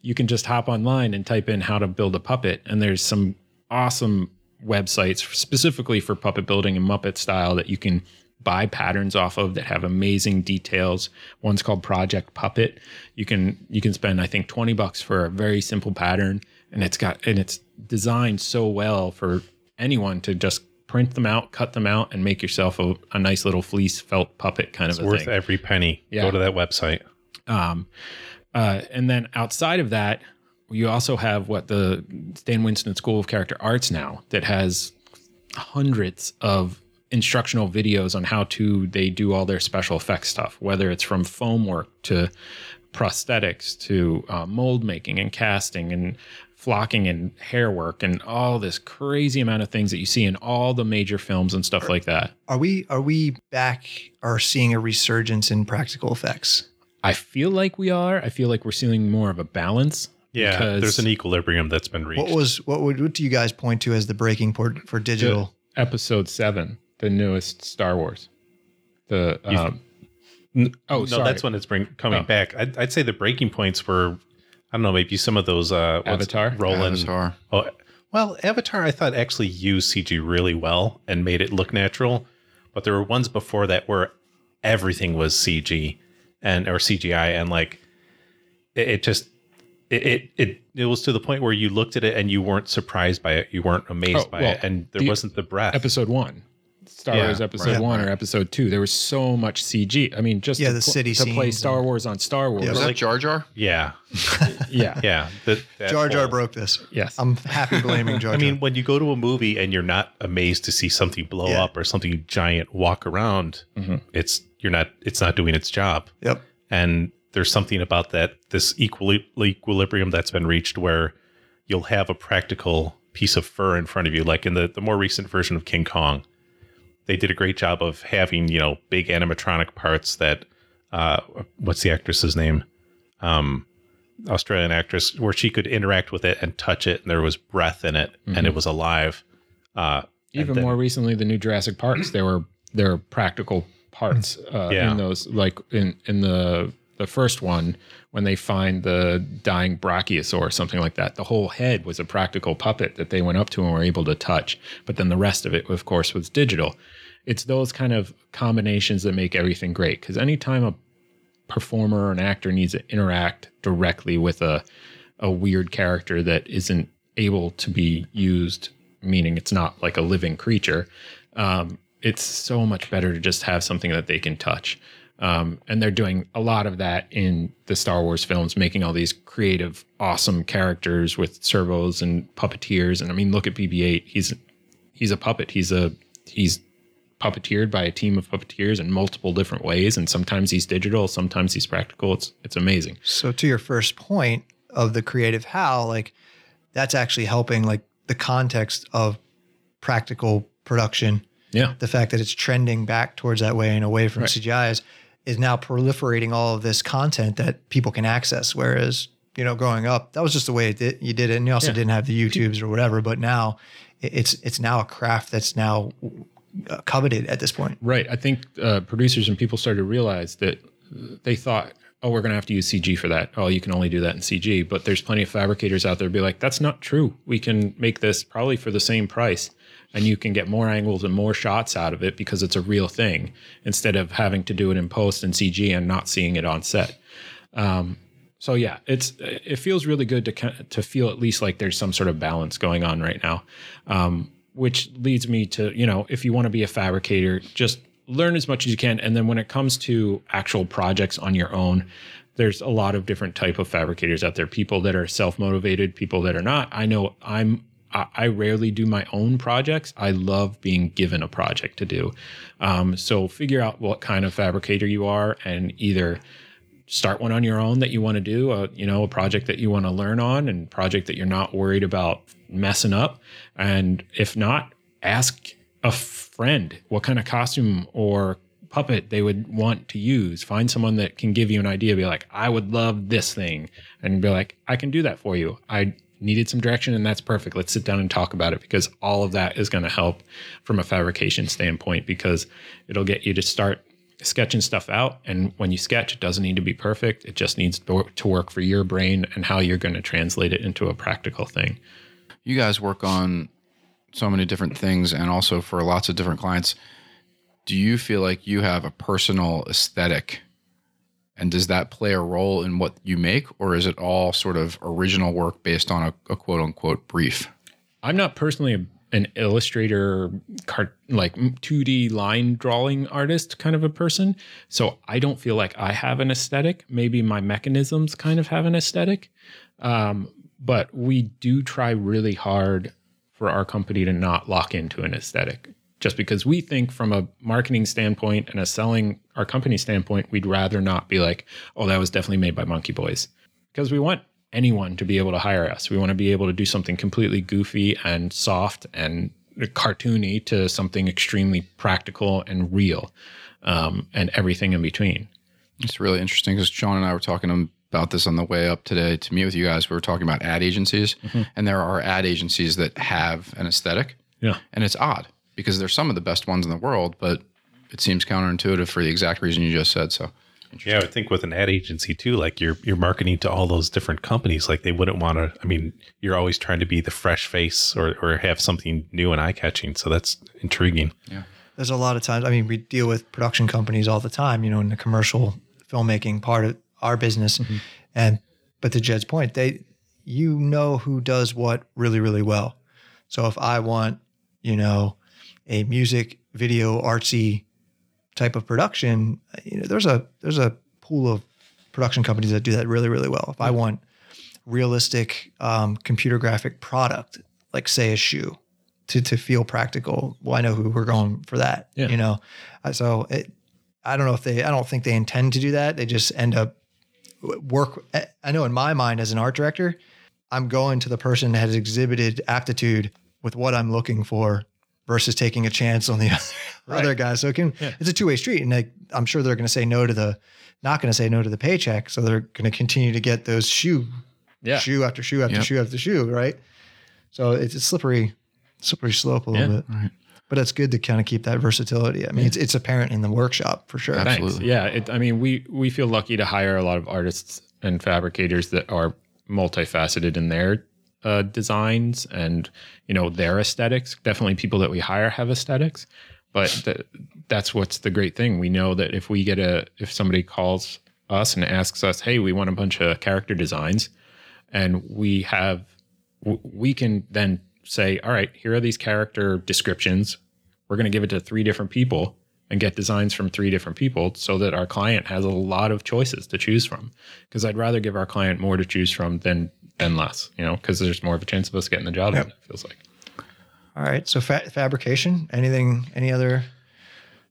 you can just hop online and type in how to build a puppet. And there's some awesome websites specifically for puppet building and Muppet style that you can buy patterns off of that have amazing details. One's called Project Puppet. You can you can spend I think 20 bucks for a very simple pattern and it's got and it's designed so well for anyone to just print them out, cut them out and make yourself a, a nice little fleece felt puppet kind It's of a worth thing. every penny. Yeah. Go to that website. Um, uh, and then outside of that, you also have what the Stan Winston School of Character Arts now that has hundreds of instructional videos on how to they do all their special effects stuff, whether it's from foam work to prosthetics to uh, mold making and casting and flocking and hair work and all this crazy amount of things that you see in all the major films and stuff like that. Are we are we back or seeing a resurgence in practical effects? I feel like we are. I feel like we're seeing more of a balance. Yeah, because there's an equilibrium that's been reached. What was what would what do you guys point to as the breaking point for digital? episode seven, the newest Star Wars. The um, n- oh, no, sorry, that's when it's bring, coming Oh. back. I'd, I'd say the breaking points were, I don't know, maybe some of those uh, Avatar? Roland. Avatar. Oh, well, Avatar, I thought actually used CG really well and made it look natural, but there were ones before that where everything was CG and or CGI, and like it, it just it, it it it was to the point where you looked at it and you weren't surprised by it, you weren't amazed Oh, by well, it, and there the wasn't the breath. episode one. Star Yeah, Wars episode right. one or episode two. There was so much CG. I mean, just Yeah, to, the pl- city to play Star and- Wars on Star Wars. Yeah, Was Like- Jar Jar? yeah, yeah, yeah. That, that Jar Jar whole- broke this. yes. I'm happy blaming Jar Jar. I mean, when you go to a movie and you're not amazed to see something blow Yeah. up or something giant walk around, Mhm. it's you're not it's not doing its job. yep. And there's something about that this equili- equilibrium that's been reached where you'll have a practical piece of fur in front of you, like in the the more recent version of King Kong. They did a great job of having you know big animatronic parts that uh, what's the actress's name? Um, Australian actress, where she could interact with it and touch it, and there was breath in it, and it was alive. Uh, Even then- more recently, the new Jurassic Parks. There were there were practical parts uh, Yeah. in those, like in in the the first one when they find the dying brachiosaur or something like that. The whole head was a practical puppet that they went up to and were able to touch, but then the rest of it, of course, was digital. It's those kind of combinations that make everything great. Because anytime a performer or an actor needs to interact directly with a a weird character that isn't able to be used, meaning it's not like a living creature. Um, it's so much better to just have something that they can touch. Um, and they're doing a lot of that in the Star Wars films, making all these creative, awesome characters with servos and puppeteers. And I mean, look at BB-8. He's he's a puppet. He's a he's puppeteered by a team of puppeteers in multiple different ways. And sometimes he's digital, sometimes he's practical. It's it's amazing. So to your first point of the creative how, like that's actually helping like the context of practical production. Yeah. The fact that it's trending back towards that way and away from Right. CGI is, is now proliferating all of this content that people can access. Whereas, you know, growing up, that was just the way it did, you did it. And you also Yeah. didn't have the YouTubes or whatever. But now it's it's now a craft that's now uh, coveted at this point. Right. I think uh, producers and people started to realize that they thought, oh, we're going to have to use CG for that. Oh, you can only do that in CG. But there's plenty of fabricators out there be like, that's not true. We can make this probably for the same price. And you can get more angles and more shots out of it because it's a real thing instead of having to do it in post and CG and not seeing it on set. Um, so yeah, it's it feels really good to to feel at least like there's some sort of balance going on right now, um, which leads me to you know if you want to be a fabricator, just learn as much as you can, and then when it comes to actual projects on your own, there's a lot of different type of fabricators out there. People that are self motivated, people that are not. I know I'm. I rarely do my own projects. I love being given a project to do. Um, so figure out what kind of fabricator you are, and either start one on your own that you want to do a you know a project that you want to learn on and project that you're not worried about messing up and if not ask a friend what kind of costume or puppet they would want to use find someone that can give you an idea be like i would love this thing and be like i can do that for you i needed some direction and that's perfect let's sit down and talk about it because all of that is going to help from a fabrication standpoint because it'll get you to start sketching stuff out. And when you sketch, it doesn't need to be perfect. It just needs to work for your brain and how you're going to translate it into a practical thing. You guys work on so many different things and also for lots of different clients. Do you feel like you have a personal aesthetic? And does that play a role in what you make, or is it all sort of original work based on a, a quote unquote brief? I'm not personally an illustrator, cart, like 2D line drawing artist kind of a person. So I don't feel like I have an aesthetic. Maybe my mechanisms kind of have an aesthetic. Um, but we do try really hard for our company to not lock into an aesthetic. Just because we think from a marketing standpoint and a selling our company standpoint, we'd rather not be like, oh, that was definitely made by Monkey Boys. Because we want anyone to be able to hire us. We want to be able to do something completely goofy and soft and cartoony to something extremely practical and real um, and everything in between. It's really interesting because Sean and I were talking about this on the way up today to meet with you guys. We were talking about ad agencies, and there are ad agencies that have an aesthetic, Yeah. and it's odd because they're some of the best ones in the world, but it seems counterintuitive for the exact reason you just said. So, Yeah, I would think with an ad agency too, like you're you're marketing to all those different companies. Like they wouldn't want to. I mean, you're always trying to be the fresh face or or have something new and eye catching. So that's intriguing. Yeah, there's a lot of times i mean we deal with production companies all the time you know in the commercial filmmaking part of our business mm-hmm. and but to jed's point they you know who does what really really well so if i want you know a music video artsy type of production you know there's a there's a pool of production companies that do that really really well if i want realistic um, computer graphic product like say a shoe to to feel practical. Well, I know who we're going for that. Yeah. You know, Uh, so it, I don't know if they. I don't think they intend to do that. They just end up work. I know in my mind as an art director, I'm going to the person that has exhibited aptitude with what I'm looking for versus taking a chance on the other, other guys. So it can, it's a two way street, and like, I'm sure they're going to say no to the, not going to say no to the paycheck. So they're going to continue to get those shoe, Yeah. shoe after shoe after Yep. shoe after shoe, right? So it's a slippery, slippery slope a little Yeah. bit. But it's good to kind of keep that versatility. I mean, it's, it's apparent in the workshop for sure. Absolutely. Thanks. Yeah, it, I mean, we we feel lucky to hire a lot of artists and fabricators that are multifaceted in their uh, designs and you know their aesthetics. Definitely, people that we hire have aesthetics, but th- that's what's the great thing. We know that if we get a if somebody calls us and asks us, "Hey, we want a bunch of character designs," and we have w- we can then say, all right, here are these character descriptions. We're going to give it to three different people and get designs from three different people so that our client has a lot of choices to choose from. Because I'd rather give our client more to choose from than than less, you know, because there's more of a chance of us getting the job done, it feels like. All right. So fa- fabrication. Anything? Any other?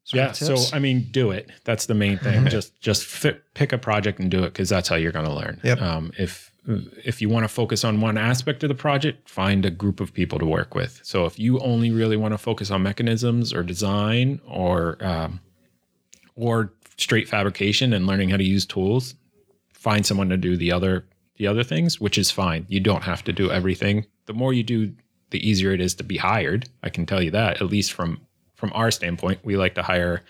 sort Yeah. of So? I mean, do it. That's the main thing. just just fit, pick a project and do it because that's how you're going to learn. Yep. Um, if if you want to focus on one aspect of the project, find a group of people to work with. So if you only really want to focus on mechanisms or design or um, or straight fabrication and learning how to use tools, find someone to do the other the other things, which is fine. You don't have to do everything. The more you do, the easier it is to be hired. I can tell you that. At least from from our standpoint, we like to hire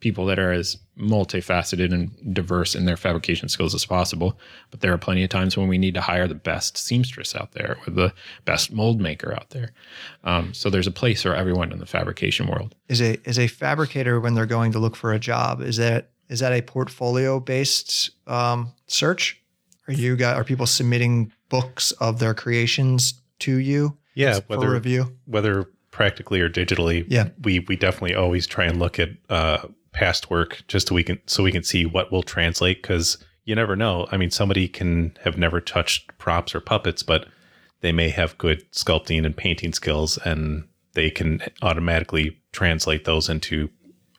people that are as multifaceted and diverse in their fabrication skills as possible. But there are plenty of times when we need to hire the best seamstress out there or the best mold maker out there. Um, so there's a place for everyone in the fabrication world. is a is a fabricator when they're going to look for a job is that is that a portfolio based um, search are you got are people submitting books of their creations to you Yeah, for whether review whether practically or digitally, Yeah. we we definitely always try and look at uh, past work just so we can so we can see what will translate because you never know. I mean, somebody can have never touched props or puppets, but they may have good sculpting and painting skills, and they can automatically translate those into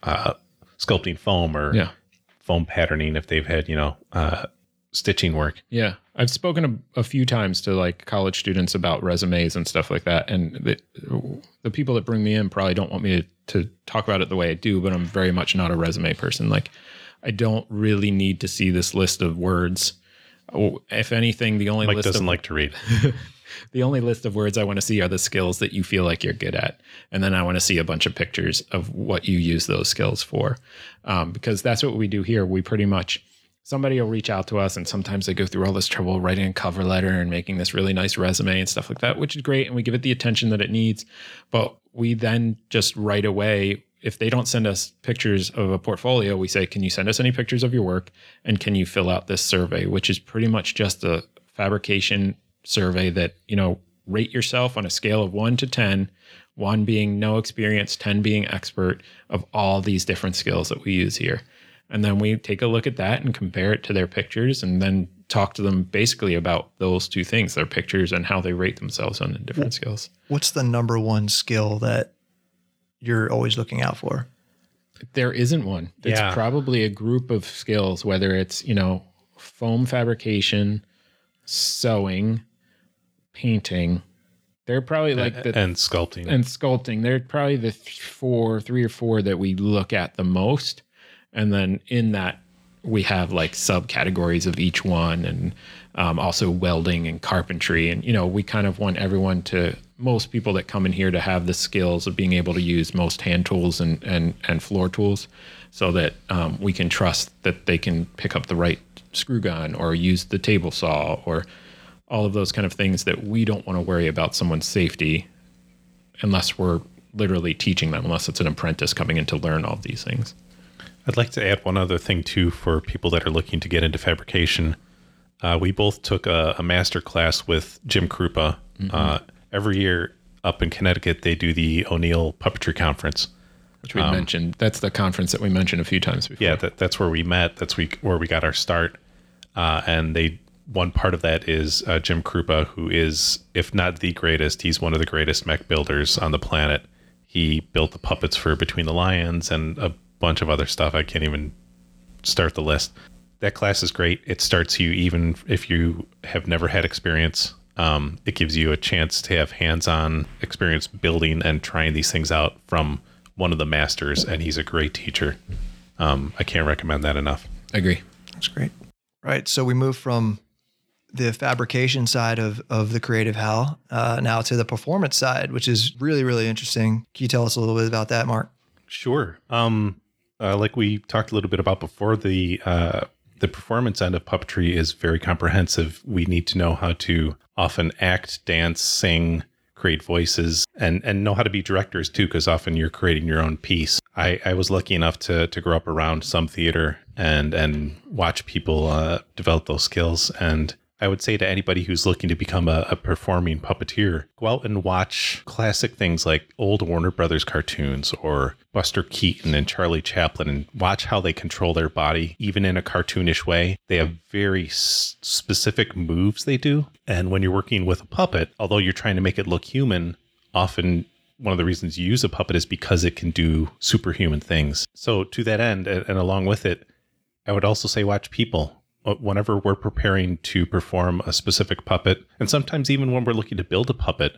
uh, sculpting foam or Yeah. foam patterning if they've had you know uh, stitching work. Yeah, I've spoken a, a few times to like college students about resumes and stuff like that, and the, the people that bring me in probably don't want me to, to talk about it the way I do, but I'm very much not a resume person. Like, I don't really need to see this list of words. Oh, If anything, the only Mike list doesn't of like to read. the only list of words I want to see are the skills that you feel like you're good at. And then I want to see a bunch of pictures of what you use those skills for. Um, because that's what we do here. We pretty much, somebody will reach out to us, and sometimes they go through all this trouble writing a cover letter and making this really nice resume and stuff like that, which is great. And we give it the attention that it needs. But we then just right away, if they don't send us pictures of a portfolio, we say, Can you send us any pictures of your work? And can you fill out this survey, which is pretty much just a fabrication survey that, you know, rate yourself on a scale of one to 10, one being no experience, 10 being expert of all these different skills that we use here. And then we take a look at that and compare it to their pictures and then talk to them basically about those two things their pictures and how they rate themselves on the different skills. what's the number one skill that you're always looking out for There isn't one. It's Yeah. probably a group of skills, whether it's, you know, foam fabrication, sewing, painting. They're probably like the and sculpting. and sculpting. They're probably the th- four, three or four that we look at the most. And then in that, we have like subcategories of each one and um, also welding and carpentry. And, you know, we kind of want everyone to, most people that come in here to have the skills of being able to use most hand tools and, and, and floor tools so that um, we can trust that they can pick up the right screw gun or use the table saw or all of those kind of things that we don't want to worry about someone's safety unless we're literally teaching them, unless it's an apprentice coming in to learn all these things. I'd like to add one other thing too for people that are looking to get into fabrication. Uh, we both took a, a master class with Jim Kroupa. Uh, every year up in Connecticut, they do the O'Neill Puppetry Conference. Which we mentioned. That's the conference that we mentioned a few times before. Yeah, that, that's where we met. That's we, where we got our start. Uh, and they one part of that is uh, Jim Kroupa, who is, if not the greatest, he's one of the greatest mech builders on the planet. He built the puppets for Between the Lions and a bunch of other stuff. I can't even start the list. That class is great. It starts you even if you have never had experience. Um, it gives you a chance to have hands-on experience building and trying these things out from one of the masters, and he's a great teacher. Um, I can't recommend that enough. I agree. That's great. Right. So we move from the fabrication side of of the creative hell uh, now to the performance side, which is really really interesting. Can you tell us a little bit about that, Marc? Sure. Um, uh, like we talked a little bit about before, the uh, the performance end of puppetry is very comprehensive. We need to know how to often act, dance, sing, create voices, and and know how to be directors too, because often you're creating your own piece. I, I was lucky enough to to grow up around some theater and and watch people uh, develop those skills, and I would say to anybody who's looking to become a, a, performing puppeteer, go out and watch classic things like old Warner Brothers cartoons or Buster Keaton and Charlie Chaplin and watch how they control their body, even in a cartoonish way. They have very s- specific moves they do. And when you're working with a puppet, although you're trying to make it look human, often one of the reasons you use a puppet is because it can do superhuman things. So, to that end, and, along with it, I would also say watch people Uh, whenever we're preparing to perform a specific puppet, and sometimes even when we're looking to build a puppet,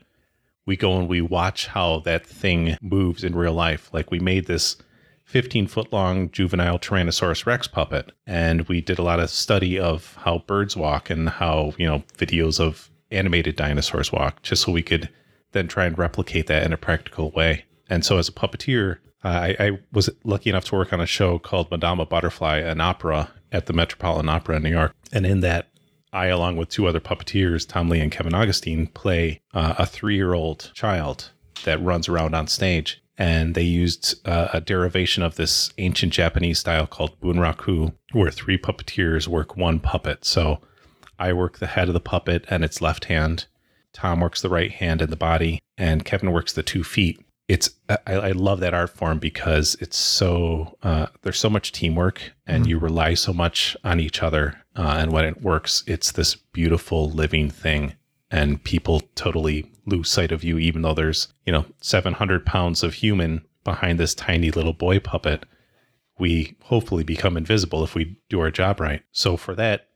we go and we watch how that thing moves in real life. Like we made this 15 foot long juvenile Tyrannosaurus Rex puppet, and we did a lot of study of how birds walk and how, you know, videos of animated dinosaurs walk, just so we could then try and replicate that in a practical way. And so as a puppeteer, I, I, was lucky enough to work on a show called Madama Butterfly, an opera at the Metropolitan Opera in New York. And in that, I, along with two other puppeteers, Tom Lee and Kevin Augustine, play uh, a three year old child that runs around on stage. And they used uh, a derivation of this ancient Japanese style called bunraku, where three puppeteers work one puppet. So I work the head of the puppet and its left hand. Tom works the right hand and the body, and Kevin works the two feet it's I, I, love that art form because it's so uh, there's so much teamwork and mm you rely so much on each other uh, and when it works it's this beautiful living thing and people totally lose sight of you even though there's you know 700 pounds of human behind this tiny little boy puppet. We hopefully become invisible if we do our job right. So for that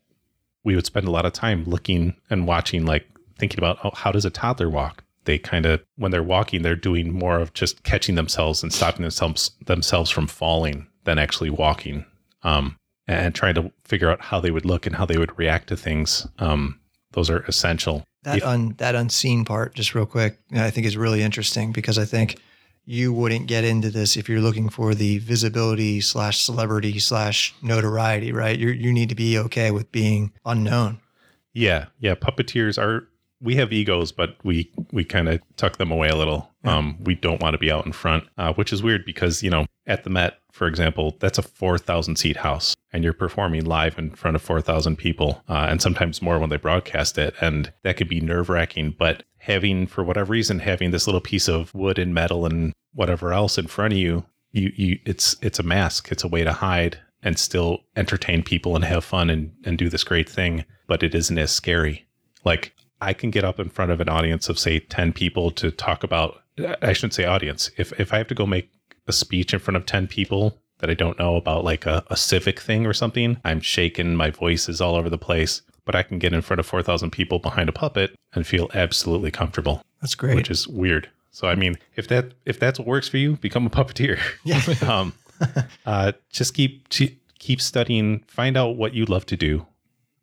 we would spend a lot of time looking and watching like thinking about oh, how does a toddler walk they kind of when they're walking they're doing more of just catching themselves and stopping themselves themselves from falling than actually walking um, and trying to figure out how they would look and how they would react to things. Um, those are essential. That if, un, that unseen part just real quick i think is really interesting because i think you wouldn't get into this if you're looking for the visibility slash celebrity slash notoriety right? You you need to be okay with being unknown. Yeah yeah puppeteers are we have egos, but we we kind of tuck them away a little. Yeah. Um, we don't want to be out in front, uh, which is weird because you know at the Met, for example, that's a four thousand seat house, and you're performing live in front of four thousand people, uh, and sometimes more when they broadcast it, and that could be nerve wracking. But having, for whatever reason, having this little piece of wood and metal and whatever else in front of you, you you it's it's a mask. It's a way to hide and still entertain people and have fun and and do this great thing, but it isn't as scary. Like I can get up in front of an audience of say 10 people to talk about I shouldn't say audience. If if I have to go make a speech in front of 10 people that I don't know about like a, a civic thing or something, I'm shaking, my voice is all over the place, but I can get in front of 4,000 people behind a puppet and feel absolutely comfortable. That's great. Which is weird. So I mean, if that if that's what works for you, become a puppeteer. Yeah. um, uh, just keep keep studying, find out what you love to do,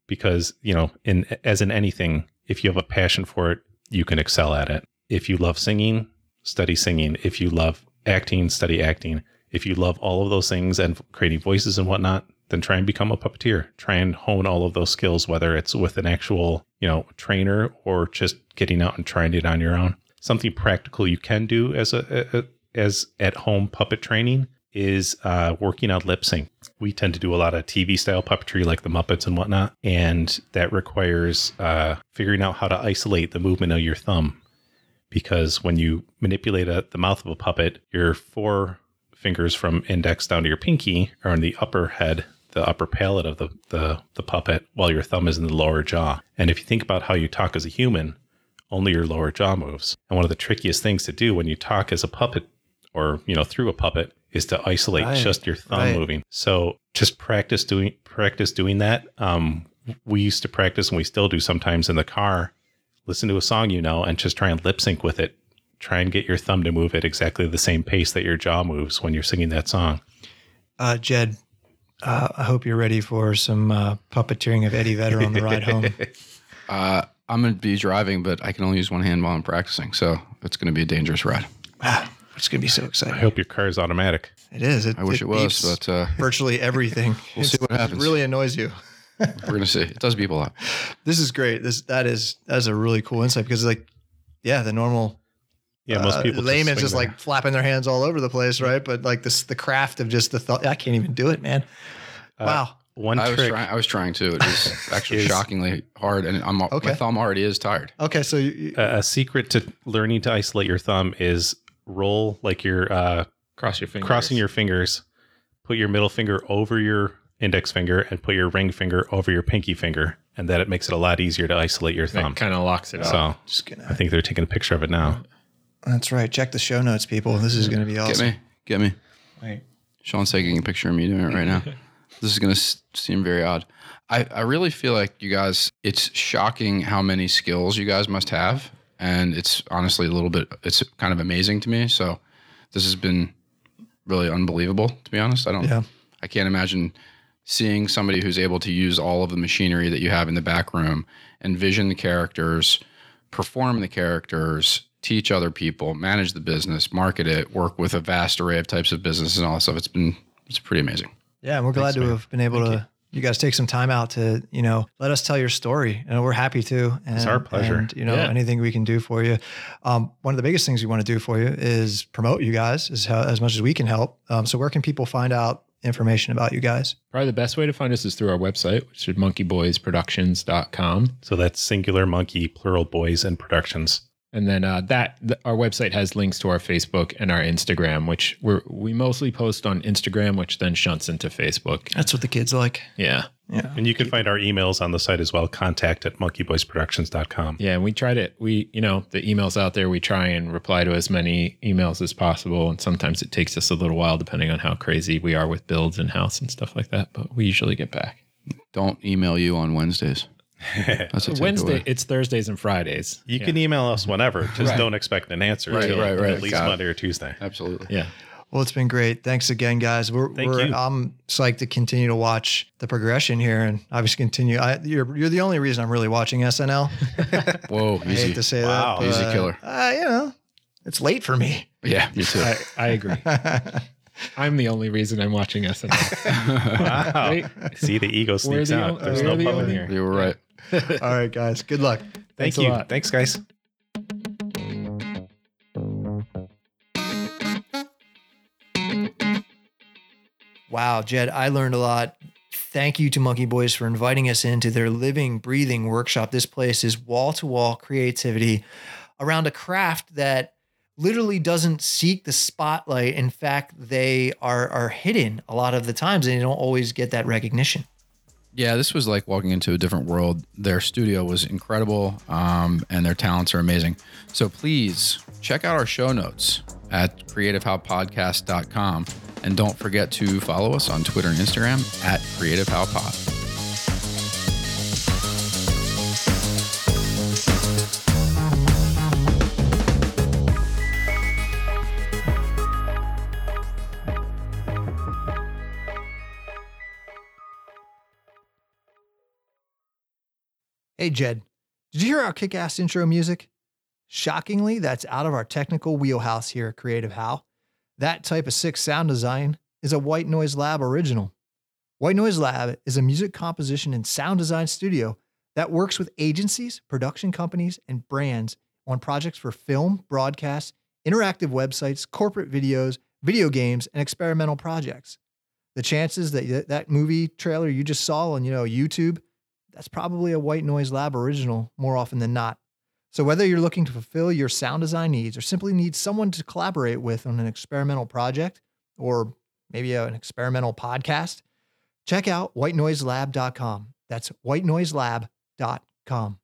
because you know, in as in anything, if you have a passion for it, you can excel at it. If you love singing, study singing. If you love acting, study acting. If you love all of those things and creating voices and whatnot, then try and become a puppeteer. Try and hone all of those skills, whether it's with an actual, you know, trainer or just getting out and trying it on your own. Something practical you can do as a, a as at home puppet training is uh, working on lip sync. We tend to do a lot of TV style puppetry like the Muppets and whatnot. And that requires uh, figuring out how to isolate the movement of your thumb. Because when you manipulate a, the mouth of a puppet, your four fingers from index down to your pinky are on the upper head, the upper palate of the, the, the puppet, while your thumb is in the lower jaw. And if you think about how you talk as a human, only your lower jaw moves. And one of the trickiest things to do when you talk as a puppet or, you know, through a puppet is to isolate right. just your thumb right. moving. So just practice doing practice doing that. Um, we used to practice, and we still do sometimes in the car. Listen to a song you know, and just try and lip sync with it. Try and get your thumb to move at exactly the same pace that your jaw moves when you're singing that song. Uh, Jed, uh, I hope you're ready for some uh, puppeteering of Eddie Vedder on the ride home. Uh, I'm going to be driving, but I can only use one hand while I'm practicing, so it's going to be a dangerous ride. It's going to be so exciting. I hope your car is automatic. It is. It, I wish it, it was, but uh, virtually everything. we'll see what happens. It really annoys you. We're gonna see. It does beep a lot. This is great. This that is that's a really cool insight because like, yeah, the normal. Yeah, most uh, people uh, layman's just, just like flapping their hands all over the place, right? But like this, the craft of just the thought. I can't even do it, man. Uh, wow. one I was trick. trying. I was trying to. It was actually Is- shockingly hard, and I'm Okay. my thumb already is tired. Okay, so you, a, a secret to learning to isolate your thumb is roll like you're uh, Cross your fingers. crossing your fingers. Put your middle finger over your index finger and put your ring finger over your pinky finger, and that it makes it a lot easier to isolate your thumb. Kind of locks it up. So just gonna. I think they're taking a picture of it now. That's right. Check the show notes, people. This is going to be awesome. Get awesome. me, get me. Wait. Sean's taking a picture of me doing it right now. this is going to seem very odd. I, I really feel like you guys, it's shocking how many skills you guys must have. And it's honestly a little bit, it's kind of amazing to me. So this has been really unbelievable, to be honest. I don't, Yeah. I can't imagine seeing somebody who's able to use all of the machinery that you have in the back room, envision the characters, perform the characters, teach other people, manage the business, market it, work with a vast array of types of businesses and all that stuff. It's been it's pretty amazing. Yeah, and we're glad to man. have been able to. You. Guys take some time out to, you know, let us tell your story, and we're happy to. And, It's our pleasure. And, you know, Yeah. anything we can do for you. Um, one of the biggest things we want to do for you is promote you guys as how, as much as we can help. Um, so, where can people find out information about you guys? Probably the best way to find us is through our website, which is monkeyboysproductions.com. So that's singular monkey, plural boys and productions. And then uh, that th- our website has links to our Facebook and our Instagram, which we're, we mostly post on Instagram, which then shunts into Facebook. That's what the kids like. Yeah. Yeah. And you can find our emails on the site as well. Contact at monkeyboysproductions.com. Yeah, and we try to we you know the emails out there we try and reply to as many emails as possible, and sometimes it takes us a little while depending on how crazy we are with builds in house and stuff like that. But we usually get back. Don't email you on Wednesdays. That's a. Wednesday, it's Thursdays and Fridays. You Yeah. can email us whenever. Just Right. don't expect an answer Right, till right, right. at least Got it. Monday or Tuesday. Absolutely. Yeah, Well, it's been great. Thanks again, guys. We're, Thank we're you. I'm psyched to continue to watch the progression here, and obviously continue. I, you're you're the only reason I'm really watching SNL. Whoa, I easy. hate to say Wow. that, Easy killer. Uh, you know, it's late for me. Yeah, me too. I, I agree. I'm the only reason I'm watching SNL. Wow. Wait. See, the ego sneaks the, out. o- There's no the puppet only- here. you were right. All right, guys. Good luck. Thank Thanks a you. lot. Thanks, guys. Wow, Jed, I learned a lot. Thank you to Monkey Boys for inviting us into their living, breathing workshop. This place is wall to wall creativity around a craft that literally doesn't seek the spotlight. In fact, they are are hidden a lot of the times and they don't always get that recognition. Yeah, this was like walking into a different world. Their studio was incredible, um, and their talents are amazing. So please check out our show notes at creativehowpodcast.com. And don't forget to follow us on Twitter and Instagram at creativehowpod. Hey, Jed, did you hear our kick ass intro music? Shockingly, that's out of our technical wheelhouse here at Creative How. That type of sick sound design is a White Noise Lab original. White Noise Lab is a music composition and sound design studio that works with agencies, production companies, and brands on projects for film, broadcast, interactive websites, corporate videos, video games, and experimental projects. The chances that that movie trailer you just saw on, you know, YouTube that's probably a White Noise Lab original more often than not. So, whether you're looking to fulfill your sound design needs or simply need someone to collaborate with on an experimental project or maybe an experimental podcast, check out whitenoiselab.com. That's whitenoiselab.com.